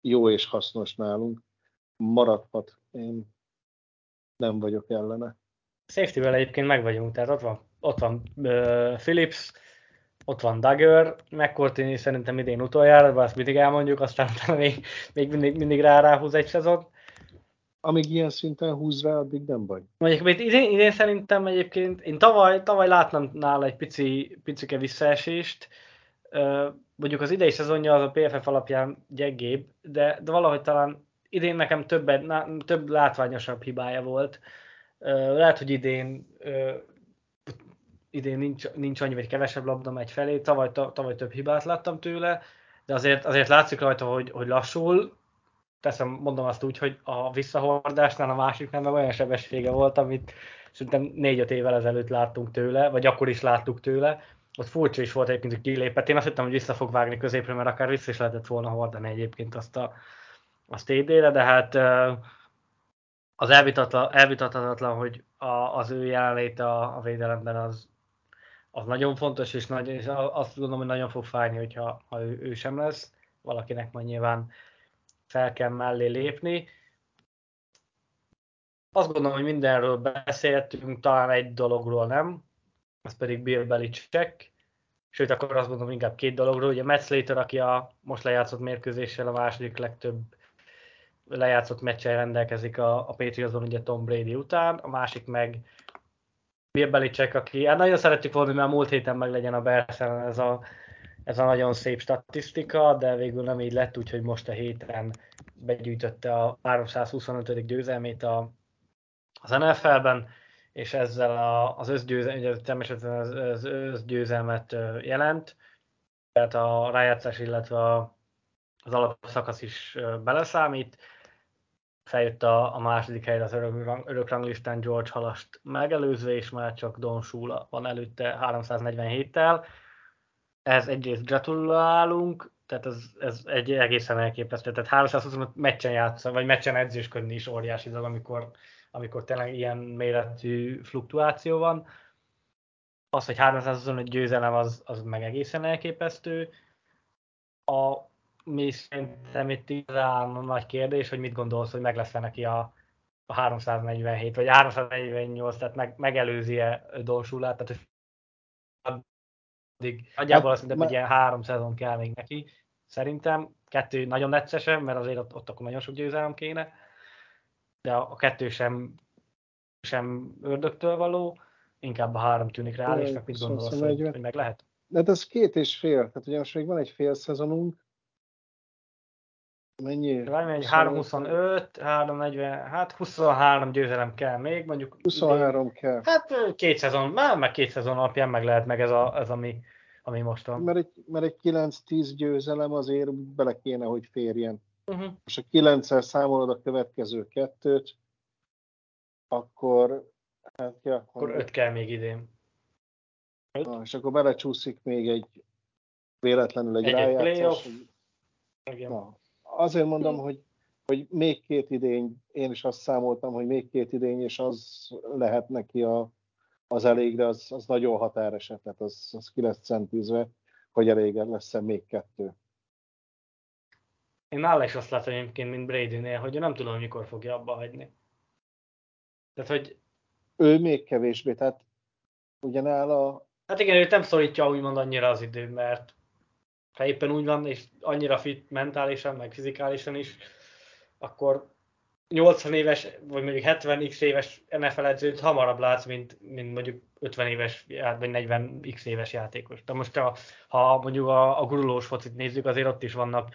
jó és hasznos nálunk. Maradhat, én nem vagyok ellene.
Safety-vel egyébként meg vagyunk, tehát ott van, ott van uh, Philips, ott van Dagger, McCourtney szerintem idén utoljára, de azt mindig elmondjuk, aztán még, még mindig, mindig rá ráhúz egy szezon.
Amíg ilyen szinten húz rá, addig nem baj.
Mondjuk idén, idén szerintem egyébként, én tavaly, tavaly láttam nála egy pici, picike visszaesést, mondjuk az idei szezonja az a PFF alapján gyengébb, de, de valahogy talán idén nekem több, több látványosabb hibája volt. Lehet, hogy idén idén nincs, nincs annyi, vagy kevesebb labda megy felé, tavaly, tavaly több hibát láttam tőle, de azért, azért látszik rajta, hogy, hogy lassul, teszem, mondom azt úgy, hogy a visszahordásnál a másiknál meg olyan sebessége volt, amit szerintem négy-öt évvel ezelőtt láttunk tőle, vagy akkor is láttuk tőle, ott furcsa is volt egyébként, hogy kilépett. Én azt hittem, hogy vissza fog vágni középre, mert akár vissza is lehetett volna hordani egyébként azt a, azt TD-re, de hát az elvitathatatlan, hogy a, az ő jelenléte a, a védelemben az, az nagyon fontos, és, nagy, és azt gondolom, hogy nagyon fog fájni, hogyha ha ő, ő sem lesz. Valakinek majd nyilván fel kell mellé lépni. Azt gondolom, hogy mindenről beszéltünk, talán egy dologról nem, az pedig Bill Belichick. Sőt, akkor azt mondom inkább két dologról. Ugye Matt Slater, aki a most lejátszott mérkőzéssel a második legtöbb lejátszott meccsen rendelkezik a, a Patriotsban, ugye Tom Brady után, a másik meg Bill Belichick, aki hát nagyon szeretjük volna, hogy már múlt héten meg legyen a Berszen ez a, ez a nagyon szép statisztika, de végül nem így lett, úgyhogy most a héten begyűjtötte a 325. győzelmét a, az NFL-ben és ezzel a, az összgyőzelmet, az, az összgyőzelmet jelent, tehát a rájátszás, illetve a, az alapszakasz is beleszámít. Feljött a, a második helyre az örök, örök George Halast megelőzve, és már csak Don Shula van előtte 347-tel. Ez egyrészt gratulálunk, tehát ez, ez egy egészen elképesztő. Tehát 325 meccsen játszani, vagy meccsen edzősködni is óriási dolog, amikor amikor tényleg ilyen méretű fluktuáció van. Az, hogy 325 győzelem, az, az meg egészen elképesztő. A, mi szerintem itt igazán nagy kérdés, hogy mit gondolsz, hogy meg lesz -e neki a, a 347 vagy 348, tehát meg, megelőzi-e Donsulát, tehát addig nagyjából azt mondom, hogy ilyen három szezon kell még neki. Szerintem kettő nagyon neccesen, mert azért ott, ott akkor nagyon sok győzelem kéne de a kettő sem, sem ördögtől való, inkább a három tűnik reálisnak, mit gondolsz, hogy, hogy meg lehet?
De hát ez két és fél, tehát most még van egy fél szezonunk,
Mennyi? Egy 325, 340, hát 23 győzelem kell még, mondjuk.
23 idén, kell.
Hát két szezon, már meg két szezon alapján meg lehet meg ez, a, ez ami, ami most van.
Mert egy, mert egy 9-10 győzelem azért bele kéne, hogy férjen.
Uh-huh.
És a 9 számolod a következő kettőt, akkor hát ja,
Akkor öt kell még idén.
Na, és akkor belecsúszik még egy véletlenül egy,
Egy- egy
rájátszás.
playoff.
Na, azért mondom, hogy, hogy még két idény, én is azt számoltam, hogy még két idény, és az lehet neki a, az elég, de az, az nagyon határeset, tehát az, az ki lesz centízve, hogy elég lesz még kettő.
Én nála is azt látom egyébként, mint Brady-nél, hogy nem tudom, mikor fogja abba hagyni. Tehát, hogy
Ő még kevésbé, tehát ugyanála
hát igen, őt nem szorítja úgymond annyira az idő, mert ha éppen úgy van, és annyira fit mentálisan, meg fizikálisan is, akkor 80 éves, vagy mondjuk 70 x éves NFL edzőt hamarabb látsz, mint, mint mondjuk 50 éves, vagy 40 x éves játékos. De most ha, ha mondjuk a, a gurulós focit nézzük, azért ott is vannak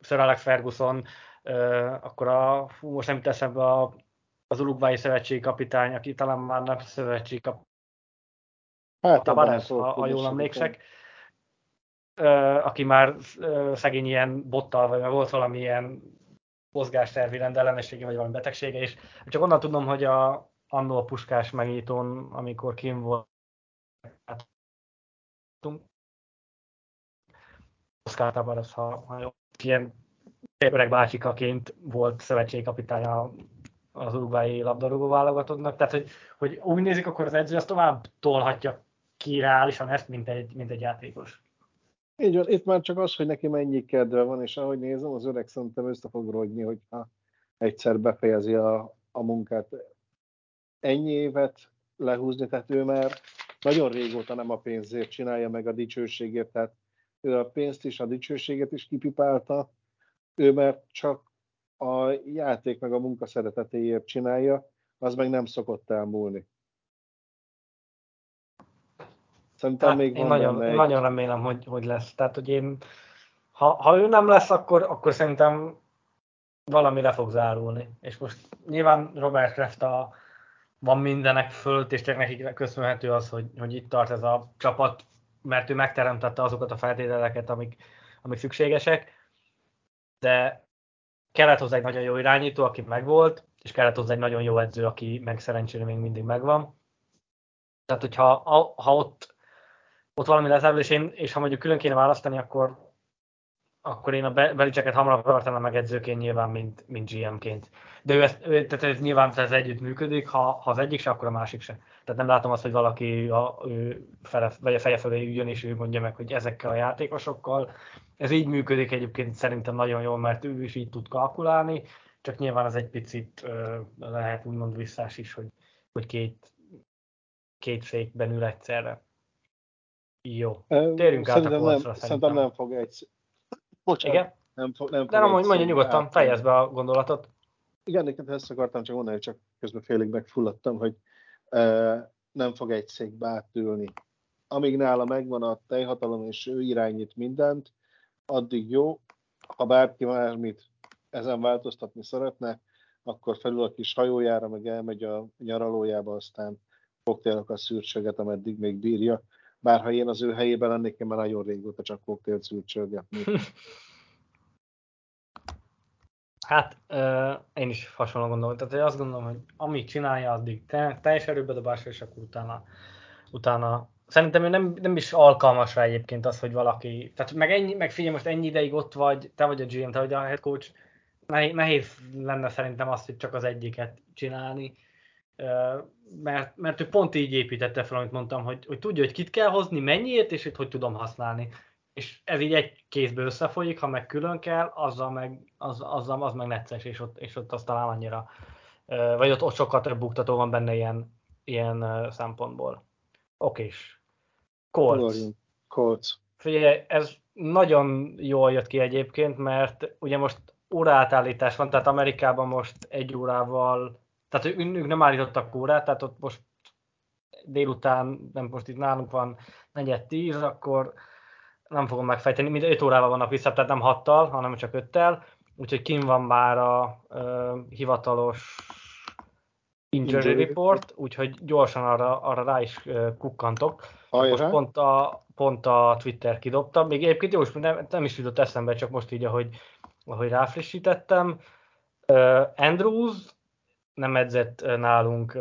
Sir Alex Ferguson, uh, akkor a, fú, most nem jut eszembe a, az Uruguayi szövetségi kapitány, aki talán már nem szövetségi kapitány,
hát
Tavares,
abban
ha,
tudok
ha jól emlékszek, Ö, aki már szegény ilyen bottal, vagy már volt valamilyen mozgástervi rendellenessége, vagy valami betegsége, és csak onnan tudom, hogy a, annó a puskás megnyitón, amikor kim volt, Oscar Tavares, ha, ha ilyen öreg bácsikaként volt szövetségkapitánya az urugvái labdarúgó válogatottnak, tehát hogy, hogy úgy nézik, akkor az edző azt tovább tolhatja ki reálisan ezt, mint egy, mint egy játékos.
Így van, itt már csak az, hogy neki mennyi kedve van, és ahogy nézem, az öreg szerintem össze fog rogyni, hogyha egyszer befejezi a, a munkát. Ennyi évet lehúzni, tehát ő már nagyon régóta nem a pénzért csinálja meg a dicsőségért, tehát ő a pénzt is, a dicsőséget is kipipálta, ő már csak a játék meg a munka szeretetéért csinálja, az meg nem szokott elmúlni. Szerintem
Hát,
még
én
van
nagyon,
benne
nagyon remélem, hogy, hogy lesz. Tehát, hogy én, ha, ha ő nem lesz, akkor, akkor szerintem valami le fog zárulni. És most nyilván Robert Kraft a, van mindenek fölött, és csak nekik köszönhető az, hogy, hogy itt tart ez a csapat, mert ő megteremtette azokat a feltételeket, amik, amik szükségesek, de kellett hozzá egy nagyon jó irányító, aki megvolt, és kellett hozzá egy nagyon jó edző, aki meg szerencsére még mindig megvan. Tehát, hogyha ha ott, ott valami lezárul, és, én, és ha mondjuk külön kéne választani, akkor, akkor én a Be- Belicseket hamarabb tartanám meg edzőként nyilván, mint, mint GM-ként. De ő, ezt, ő tehát ez nyilván ez együtt működik, ha, ha az egyik se, akkor a másik se. Tehát nem látom azt, hogy valaki a, ő fele, vagy a feje fölé üljön, és ő mondja meg, hogy ezekkel a játékosokkal. Ez így működik egyébként szerintem nagyon jól, mert ő is így tud kalkulálni, csak nyilván ez egy picit lehet úgymond visszás is, hogy, hogy két, két fékben ül egyszerre. Jó. Térjünk át a
szerintem
polcra,
nem,
szerintem.
szerintem nem fog egy... Bocsánat,
Igen?
nem fog, nem fog
De nem, mondja
székbe
nyugodtan,
átülni.
fejezd be a gondolatot.
Igen, nekem ezt akartam csak mondani, csak közben félig megfulladtam, hogy uh, nem fog egy székbe átülni. Amíg nála megvan a teljhatalom, és ő irányít mindent, addig jó. Ha bárki mármit ezen változtatni szeretne, akkor felül a kis hajójára, meg elmegy a nyaralójába, aztán koktélok a szürcsöget, ameddig még bírja. Bárha én az ő helyében lennék, én már nagyon régóta csak koktélt szürcsölgetni.
Hát én is hasonló gondolom. Tehát hogy azt gondolom, hogy amíg csinálja, addig te, teljes erőbedobásra, és akkor utána, utána Szerintem nem, nem is alkalmas rá egyébként az, hogy valaki, tehát meg, ennyi, meg figyelj, most ennyi ideig ott vagy, te vagy a GM, te vagy a head coach, nehéz, lenne szerintem azt, hogy csak az egyiket csinálni, mert, mert ő pont így építette fel, amit mondtam, hogy, hogy tudja, hogy kit kell hozni, mennyiért, és hogy hogy tudom használni. És ez így egy kézbe összefolyik, ha meg külön kell, azzal meg, az, azzal, az meg necces, és ott, és ott az talán annyira, vagy ott, ott sokkal több buktató van benne ilyen, ilyen szempontból. Okés. Colts.
Ugorjunk. Colts.
Figyelj, ez nagyon jól jött ki egyébként, mert ugye most óraátállítás van, tehát Amerikában most egy órával, tehát ők nem állítottak órát, tehát ott most délután, nem most itt nálunk van negyed tíz, akkor nem fogom megfejteni, mind 5 órával vannak vissza, tehát nem hattal, hanem csak öttel, úgyhogy kim van már a ö, hivatalos injury
Injury
report, úgyhogy gyorsan arra, arra rá is kukkantok. Most pont a, pont a Twitter kidobta. Még egyébként jó, nem, nem is jutott eszembe, csak most így, ahogy, ahogy ráfrissítettem. Uh, Andrews nem edzett nálunk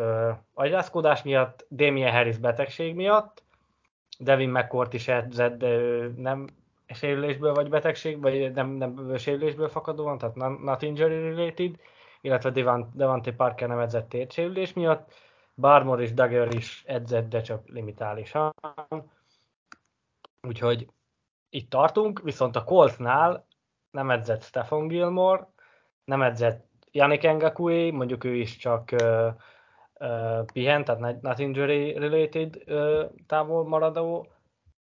agyrázkodás miatt, Damien Harris betegség miatt, Devin McCourt is edzett, de ő nem sérülésből vagy betegség, vagy nem, nem sérülésből fakadóan, tehát not injury related, illetve Devante Parker nem edzett térsérülés miatt, Barmore és Dagger is edzett, de csak limitálisan. Úgyhogy itt tartunk, viszont a Coltsnál nem edzett Stefan Gilmore, nem edzett Yannick Ngakui, mondjuk ő is csak uh, uh, pihent, tehát not injury related uh, távol maradó,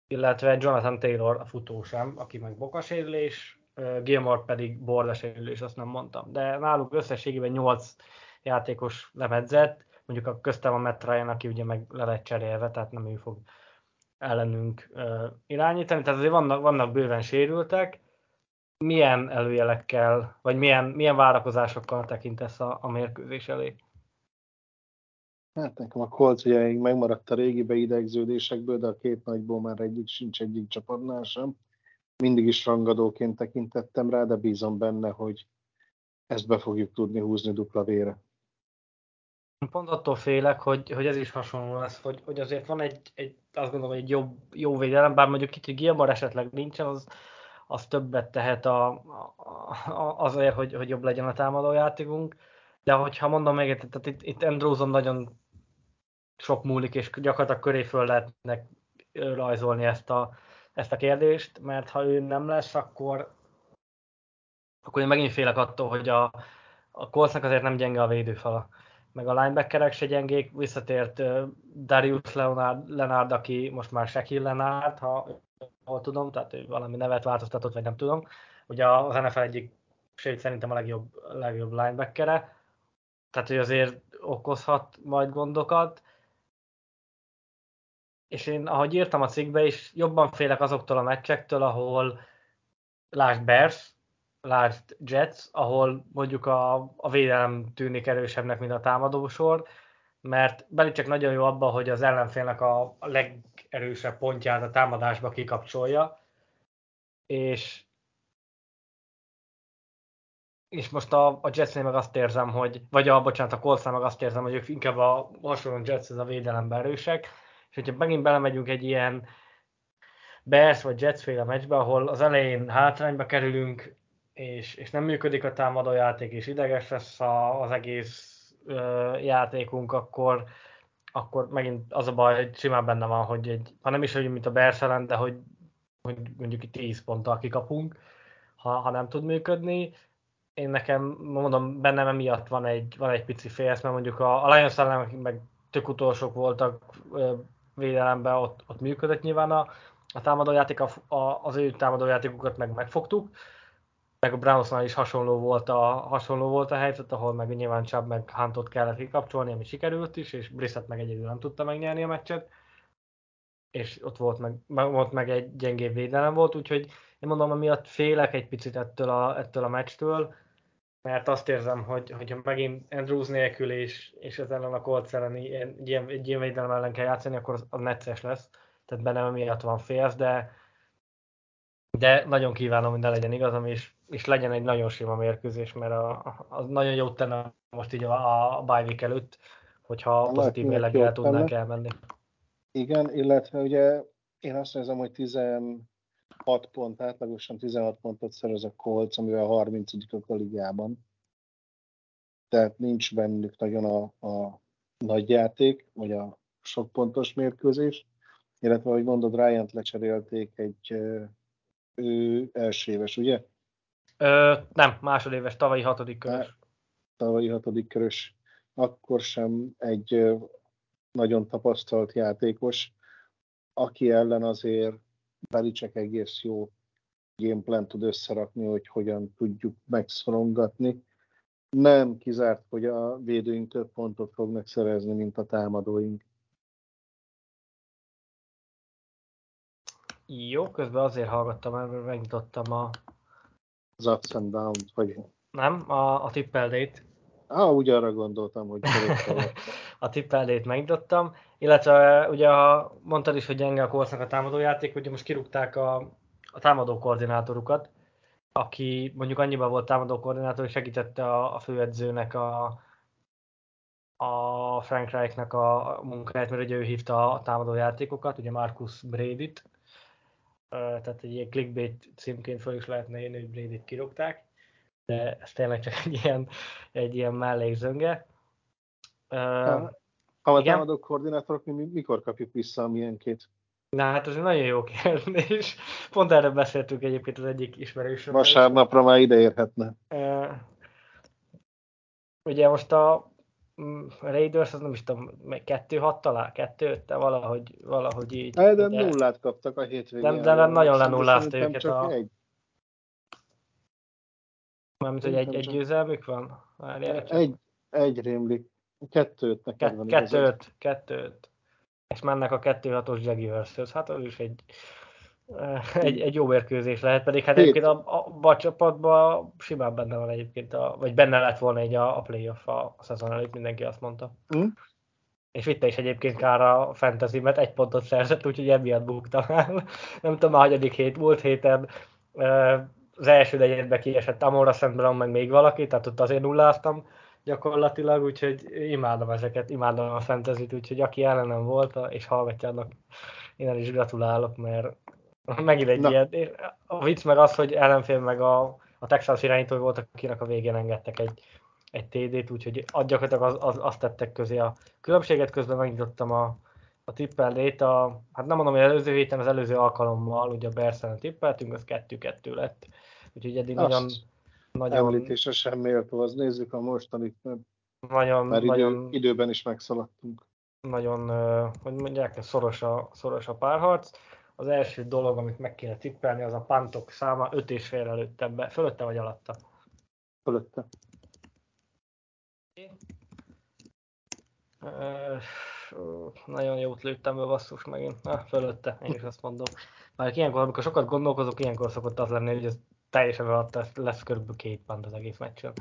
illetve Jonathan Taylor a futó sem, aki meg bokasérülés, uh, Gilmore pedig bordasérülés, azt nem mondtam. De náluk összességében 8 játékos nem edzett, mondjuk a köztem a Matt Ryan, aki ugye meg le lett cserélve, tehát nem ő fog ellenünk uh, irányítani, tehát azért vannak, vannak bőven sérültek. Milyen előjelekkel, vagy milyen, milyen várakozásokkal tekintesz a, a mérkőzés elé?
Hát nekem a Colts ugye még megmaradt a régi beidegződésekből, de a két nagyból már egyik sincs egyik csapatnál sem. Mindig is rangadóként tekintettem rá, de bízom benne, hogy ezt be fogjuk tudni húzni dupla vére.
Pont attól félek, hogy, hogy ez is hasonló lesz, hogy, hogy azért van egy, egy azt gondolom, hogy egy jobb, jó védelem, bár mondjuk kicsit Gilmar esetleg nincsen, az, az többet tehet a, a, azért, hogy, hogy jobb legyen a támadójátékunk. De hogyha mondom még, tehát itt, itt Andrewson nagyon sok múlik, és gyakorlatilag köré föl lehetnek rajzolni ezt a, ezt a kérdést, mert ha ő nem lesz, akkor, akkor én megint félek attól, hogy a, a Coltsnak azért nem gyenge a védőfala meg a linebackerek se gyengék, visszatért Darius Leonard, Leonard, aki most már Shaquille Leonard, ha hol tudom, tehát ő valami nevet változtatott, vagy nem tudom. Ugye az NFL egyik, sőt szerintem a legjobb, legjobb linebackere, tehát ő azért okozhat majd gondokat. És én, ahogy írtam a cikkbe is, jobban félek azoktól a meccsektől, ahol lásd Bears, lásd Jets, ahol mondjuk a, a védelem tűnik erősebbnek, mint a támadósor, mert Belicek nagyon jó abban, hogy az ellenfélnek a, a legerősebb pontját a támadásba kikapcsolja, és és most a, a Jetsnél meg azt érzem, hogy, vagy a, bocsánat, a Coltsnál meg azt érzem, hogy ők inkább a hasonló Jets a védelemben erősek, és hogyha megint belemegyünk egy ilyen Bears vagy Jets féle meccsbe, ahol az elején hátrányba kerülünk, és, és nem működik a támadójáték, és ideges lesz a, az egész ö, játékunk, akkor, akkor megint az a baj, hogy simán benne van, hogy egy, ha nem is, hogy mint a Bears de hogy, hogy mondjuk itt 10 ponttal kikapunk, ha, ha nem tud működni. Én nekem, mondom, bennem emiatt van egy, van egy pici félsz, mert mondjuk a, a Lions ellen meg tök utolsók voltak ö, védelemben, ott, ott működött nyilván a, a támadójáték, a, a, az ő támadójátékukat meg megfogtuk, meg a Brownsnál is hasonló volt a, hasonló volt a helyzet, ahol meg nyilván Chubb meg Huntot kellett kikapcsolni, ami sikerült is, és Brissett meg egyedül nem tudta megnyerni a meccset, és ott volt meg, ott meg egy gyengébb védelem volt, úgyhogy én mondom, amiatt félek egy picit ettől a, ettől a meccstől, mert azt érzem, hogy hogyha megint Andrews nélkül és, és ez ellen a Colts ellen egy ilyen, egy ilyen védelem ellen kell játszani, akkor az, az necces lesz. Tehát bennem miatt van félsz, de, de nagyon kívánom, hogy ne legyen igazam, és és legyen egy nagyon sima mérkőzés, mert a, a, az nagyon jót tenne most így a, a bye week előtt, hogyha pozitív mérleggel tudnánk elmenni.
Igen, illetve ugye én azt nézem, hogy 16 pont, átlagosan 16 pontot szerez a Colts, amivel a 30 a ligában. Tehát nincs bennük nagyon a, a nagy játék, vagy a sok pontos mérkőzés. Illetve, ahogy mondod, Ryan-t lecserélték egy ő első éves, ugye?
Ö, nem, másodéves, tavalyi hatodik körös.
Tavalyi hatodik körös. Akkor sem egy nagyon tapasztalt játékos, aki ellen azért Belicek egész jó gameplan tud összerakni, hogy hogyan tudjuk megszorongatni. Nem kizárt, hogy a védőink több pontot fognak szerezni, mint a támadóink.
Jó, közben azért hallgattam, mert megnyitottam a
az ups and downs, vagy...
Nem, a, a tippeldét.
Ah, úgy arra gondoltam, hogy
a tippelét megnyitottam, illetve ugye ha mondtad is, hogy gyenge a korszak a támadójáték, ugye most kirúgták a, a támadó koordinátorukat, aki mondjuk annyiban volt támadó koordinátor, hogy segítette a, a főedzőnek a, a Frank Reichnek a munkáját, mert ugye ő hívta a támadó játékokat, ugye Marcus Brady-t, tehát egy ilyen clickbait címként fel is lehetne írni, hogy Brady-t kirúgták, de ez tényleg csak egy ilyen, egy ilyen mellékzönge.
Uh, a támadó koordinátorok mikor kapjuk vissza a milyenkét?
Na hát ez egy nagyon jó kérdés. Pont erről beszéltünk egyébként az egyik ismerősről.
Vasárnapra már ide érhetne. Uh,
ugye most a mm, Raiders, az nem is tudom, kettő hat talán, kettő ötte, valahogy, valahogy így.
De, de nullát kaptak a hétvégén.
De, de nagyon lenullázta őket a... Egy. Mármint, hogy egy, egy győzelmük van?
Várjál, egy, egy rémlik. Kettőt neked
van. Kettő öt, kettő öt. És mennek a 2-6-os Jaguars-höz. Hát az is egy, egy, egy jó mérkőzés lehet, pedig hát egyébként a, a, a csapatban simán benne van egyébként, a, vagy benne lett volna egy a, a playoff a, a szezon előtt, mindenki azt mondta. Mm. És vitte is egyébként kár a fantasy, mert egy pontot szerzett, úgyhogy emiatt buktam el. Nem tudom, a hagyadik hét, múlt héten az első negyedbe kiesett Amora Szent meg még valaki, tehát ott azért nulláztam gyakorlatilag, úgyhogy imádom ezeket, imádom a fantasy úgyhogy aki ellenem volt és hallgatja annak, én el is gratulálok, mert megint egy Na. ilyen, a vicc meg az, hogy ellenfél meg a, a Texas irányító volt, akinek a végén engedtek egy, egy TD-t, úgyhogy gyakorlatilag az, az, azt tettek közé a különbséget, közben megnyitottam a, a tippellét, a, hát nem mondom, hogy előző héten, az előző alkalommal, ugye a Berszelen tippeltünk, az 2-2 lett, úgyhogy eddig Azt. nagyon
nagyon... Említése sem méltó, az nézzük a mostanit, mert,
nagyon,
mert
idő, nagyon,
időben is megszaladtunk.
Nagyon, hogy mondják, szoros a, szoros a párharc. Az első dolog, amit meg kéne tippelni, az a pantok száma 5 és fél előtte, be, fölötte vagy alatta?
Fölötte.
Uh, nagyon jót lőttem be basszus megint. Na, fölötte, én is azt mondom. Már ilyenkor, amikor sokat gondolkozok, ilyenkor szokott az lenni, hogy ez teljesen alatt lesz körülbelül két pont az egész meccsen.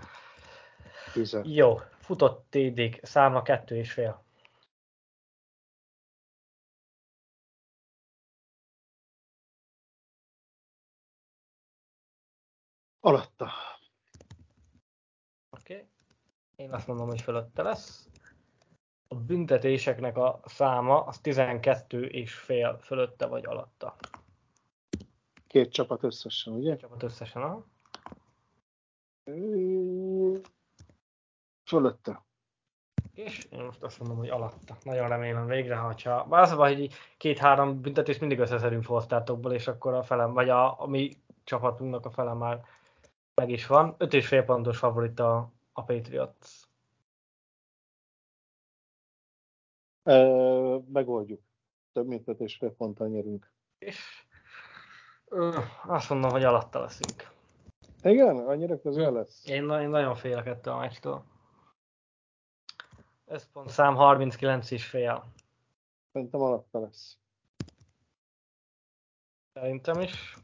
Bizony.
Jó, futott TD-k, száma kettő és fél.
Alatta.
Oké. Okay. Én azt mondom, hogy fölötte lesz. A büntetéseknek a száma az 12 és fél fölötte vagy alatta.
Két csapat összesen, ugye? Két
csapat összesen, aha.
Fölötte.
És én most azt mondom, hogy alatta. Nagyon remélem végre, ha Bár az a baj, hogy két-három büntetés mindig összeszedünk fosztátokból, és akkor a felem, vagy a, a mi csapatunknak a fele már meg is van. Öt és fél pontos favorit a, a Patriots.
Ö, megoldjuk. Több mint öt és fél ponttal nyerünk.
És azt mondom, hogy alatta leszünk.
Igen? Annyira közel lesz?
Én, én nagyon félek ettől a meccstől. szám 39 is fél.
Szerintem alatta lesz.
Szerintem is.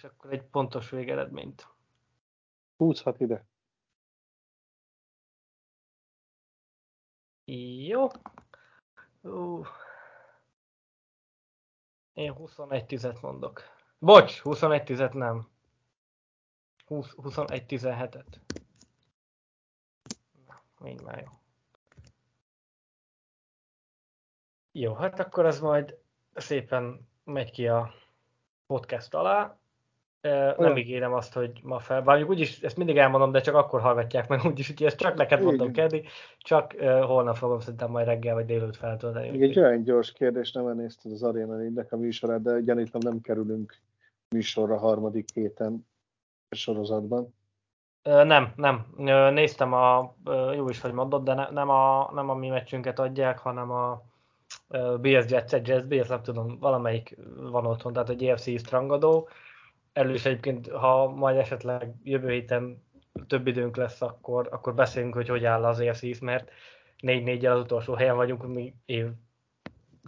És akkor egy pontos végeredményt.
Húzhat ide.
Jó. Uh. Én 21 tizet mondok. Bocs, 21 tizet nem. 20, 21 17-et. Mind már jó. Jó, hát akkor ez majd szépen megy ki a podcast alá. Nem ígérem azt, hogy ma fel. Bár úgyis ezt mindig elmondom, de csak akkor hallgatják meg úgyis, úgyhogy ezt csak neked mondom, Keddi. Csak uh, holnap fogom szerintem majd reggel vagy délőtt feltölteni.
Még egy olyan gyors kérdés, nem elnézted az Arena a műsorát, de gyanítom nem kerülünk műsorra harmadik héten sorozatban.
Nem, nem. Néztem a, jó is, hogy mondod, de ne, nem, a, nem a mi meccsünket adják, hanem a BS Jets, Jets, BS nem tudom, valamelyik van otthon, tehát egy EFC strangadó is egyébként, ha majd esetleg jövő héten több időnk lesz, akkor, akkor beszélünk, hogy hogy áll az EFC, mert 4 4 az utolsó helyen vagyunk, mi év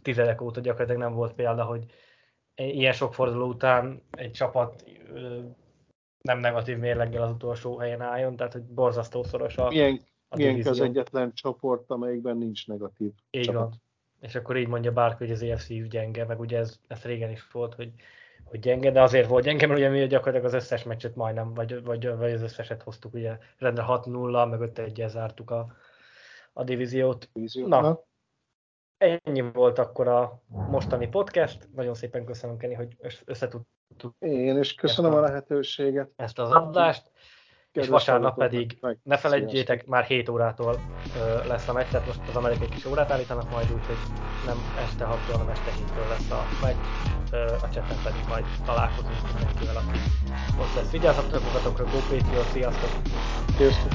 tizedek óta gyakorlatilag nem volt példa, hogy ilyen sok forduló után egy csapat nem negatív mérleggel az utolsó helyen álljon, tehát hogy borzasztó szoros a,
milyen,
a
milyen az egyetlen csoport, amelyikben nincs negatív
Így csapat. van. És akkor így mondja bárki, hogy az EFC gyenge, meg ugye ez, ez régen is volt, hogy, hogy gyenge, de azért volt gyenge, mert ugye mi gyakorlatilag az összes meccset majdnem, vagy, vagy, vagy az összeset hoztuk, ugye rendre 6-0, meg 5 1 zártuk a, a divíziót. Na, Na, ennyi volt akkor a mostani podcast. Nagyon szépen köszönöm, Kenny, hogy összetudtuk.
Én is köszönöm a, a lehetőséget.
Ezt az adást. és vasárnap pedig meg, ne felejtjétek, már 7 órától ö, lesz a meccs, tehát most az amerikai kis órát állítanak majd úgy, hogy nem este 6 hanem este 7-től lesz a meccs, a cseten pedig majd találkozunk mindenkivel, aki ott lesz. Vigyázzatok magatokra, GoPétió, sziasztok!
Sziasztok!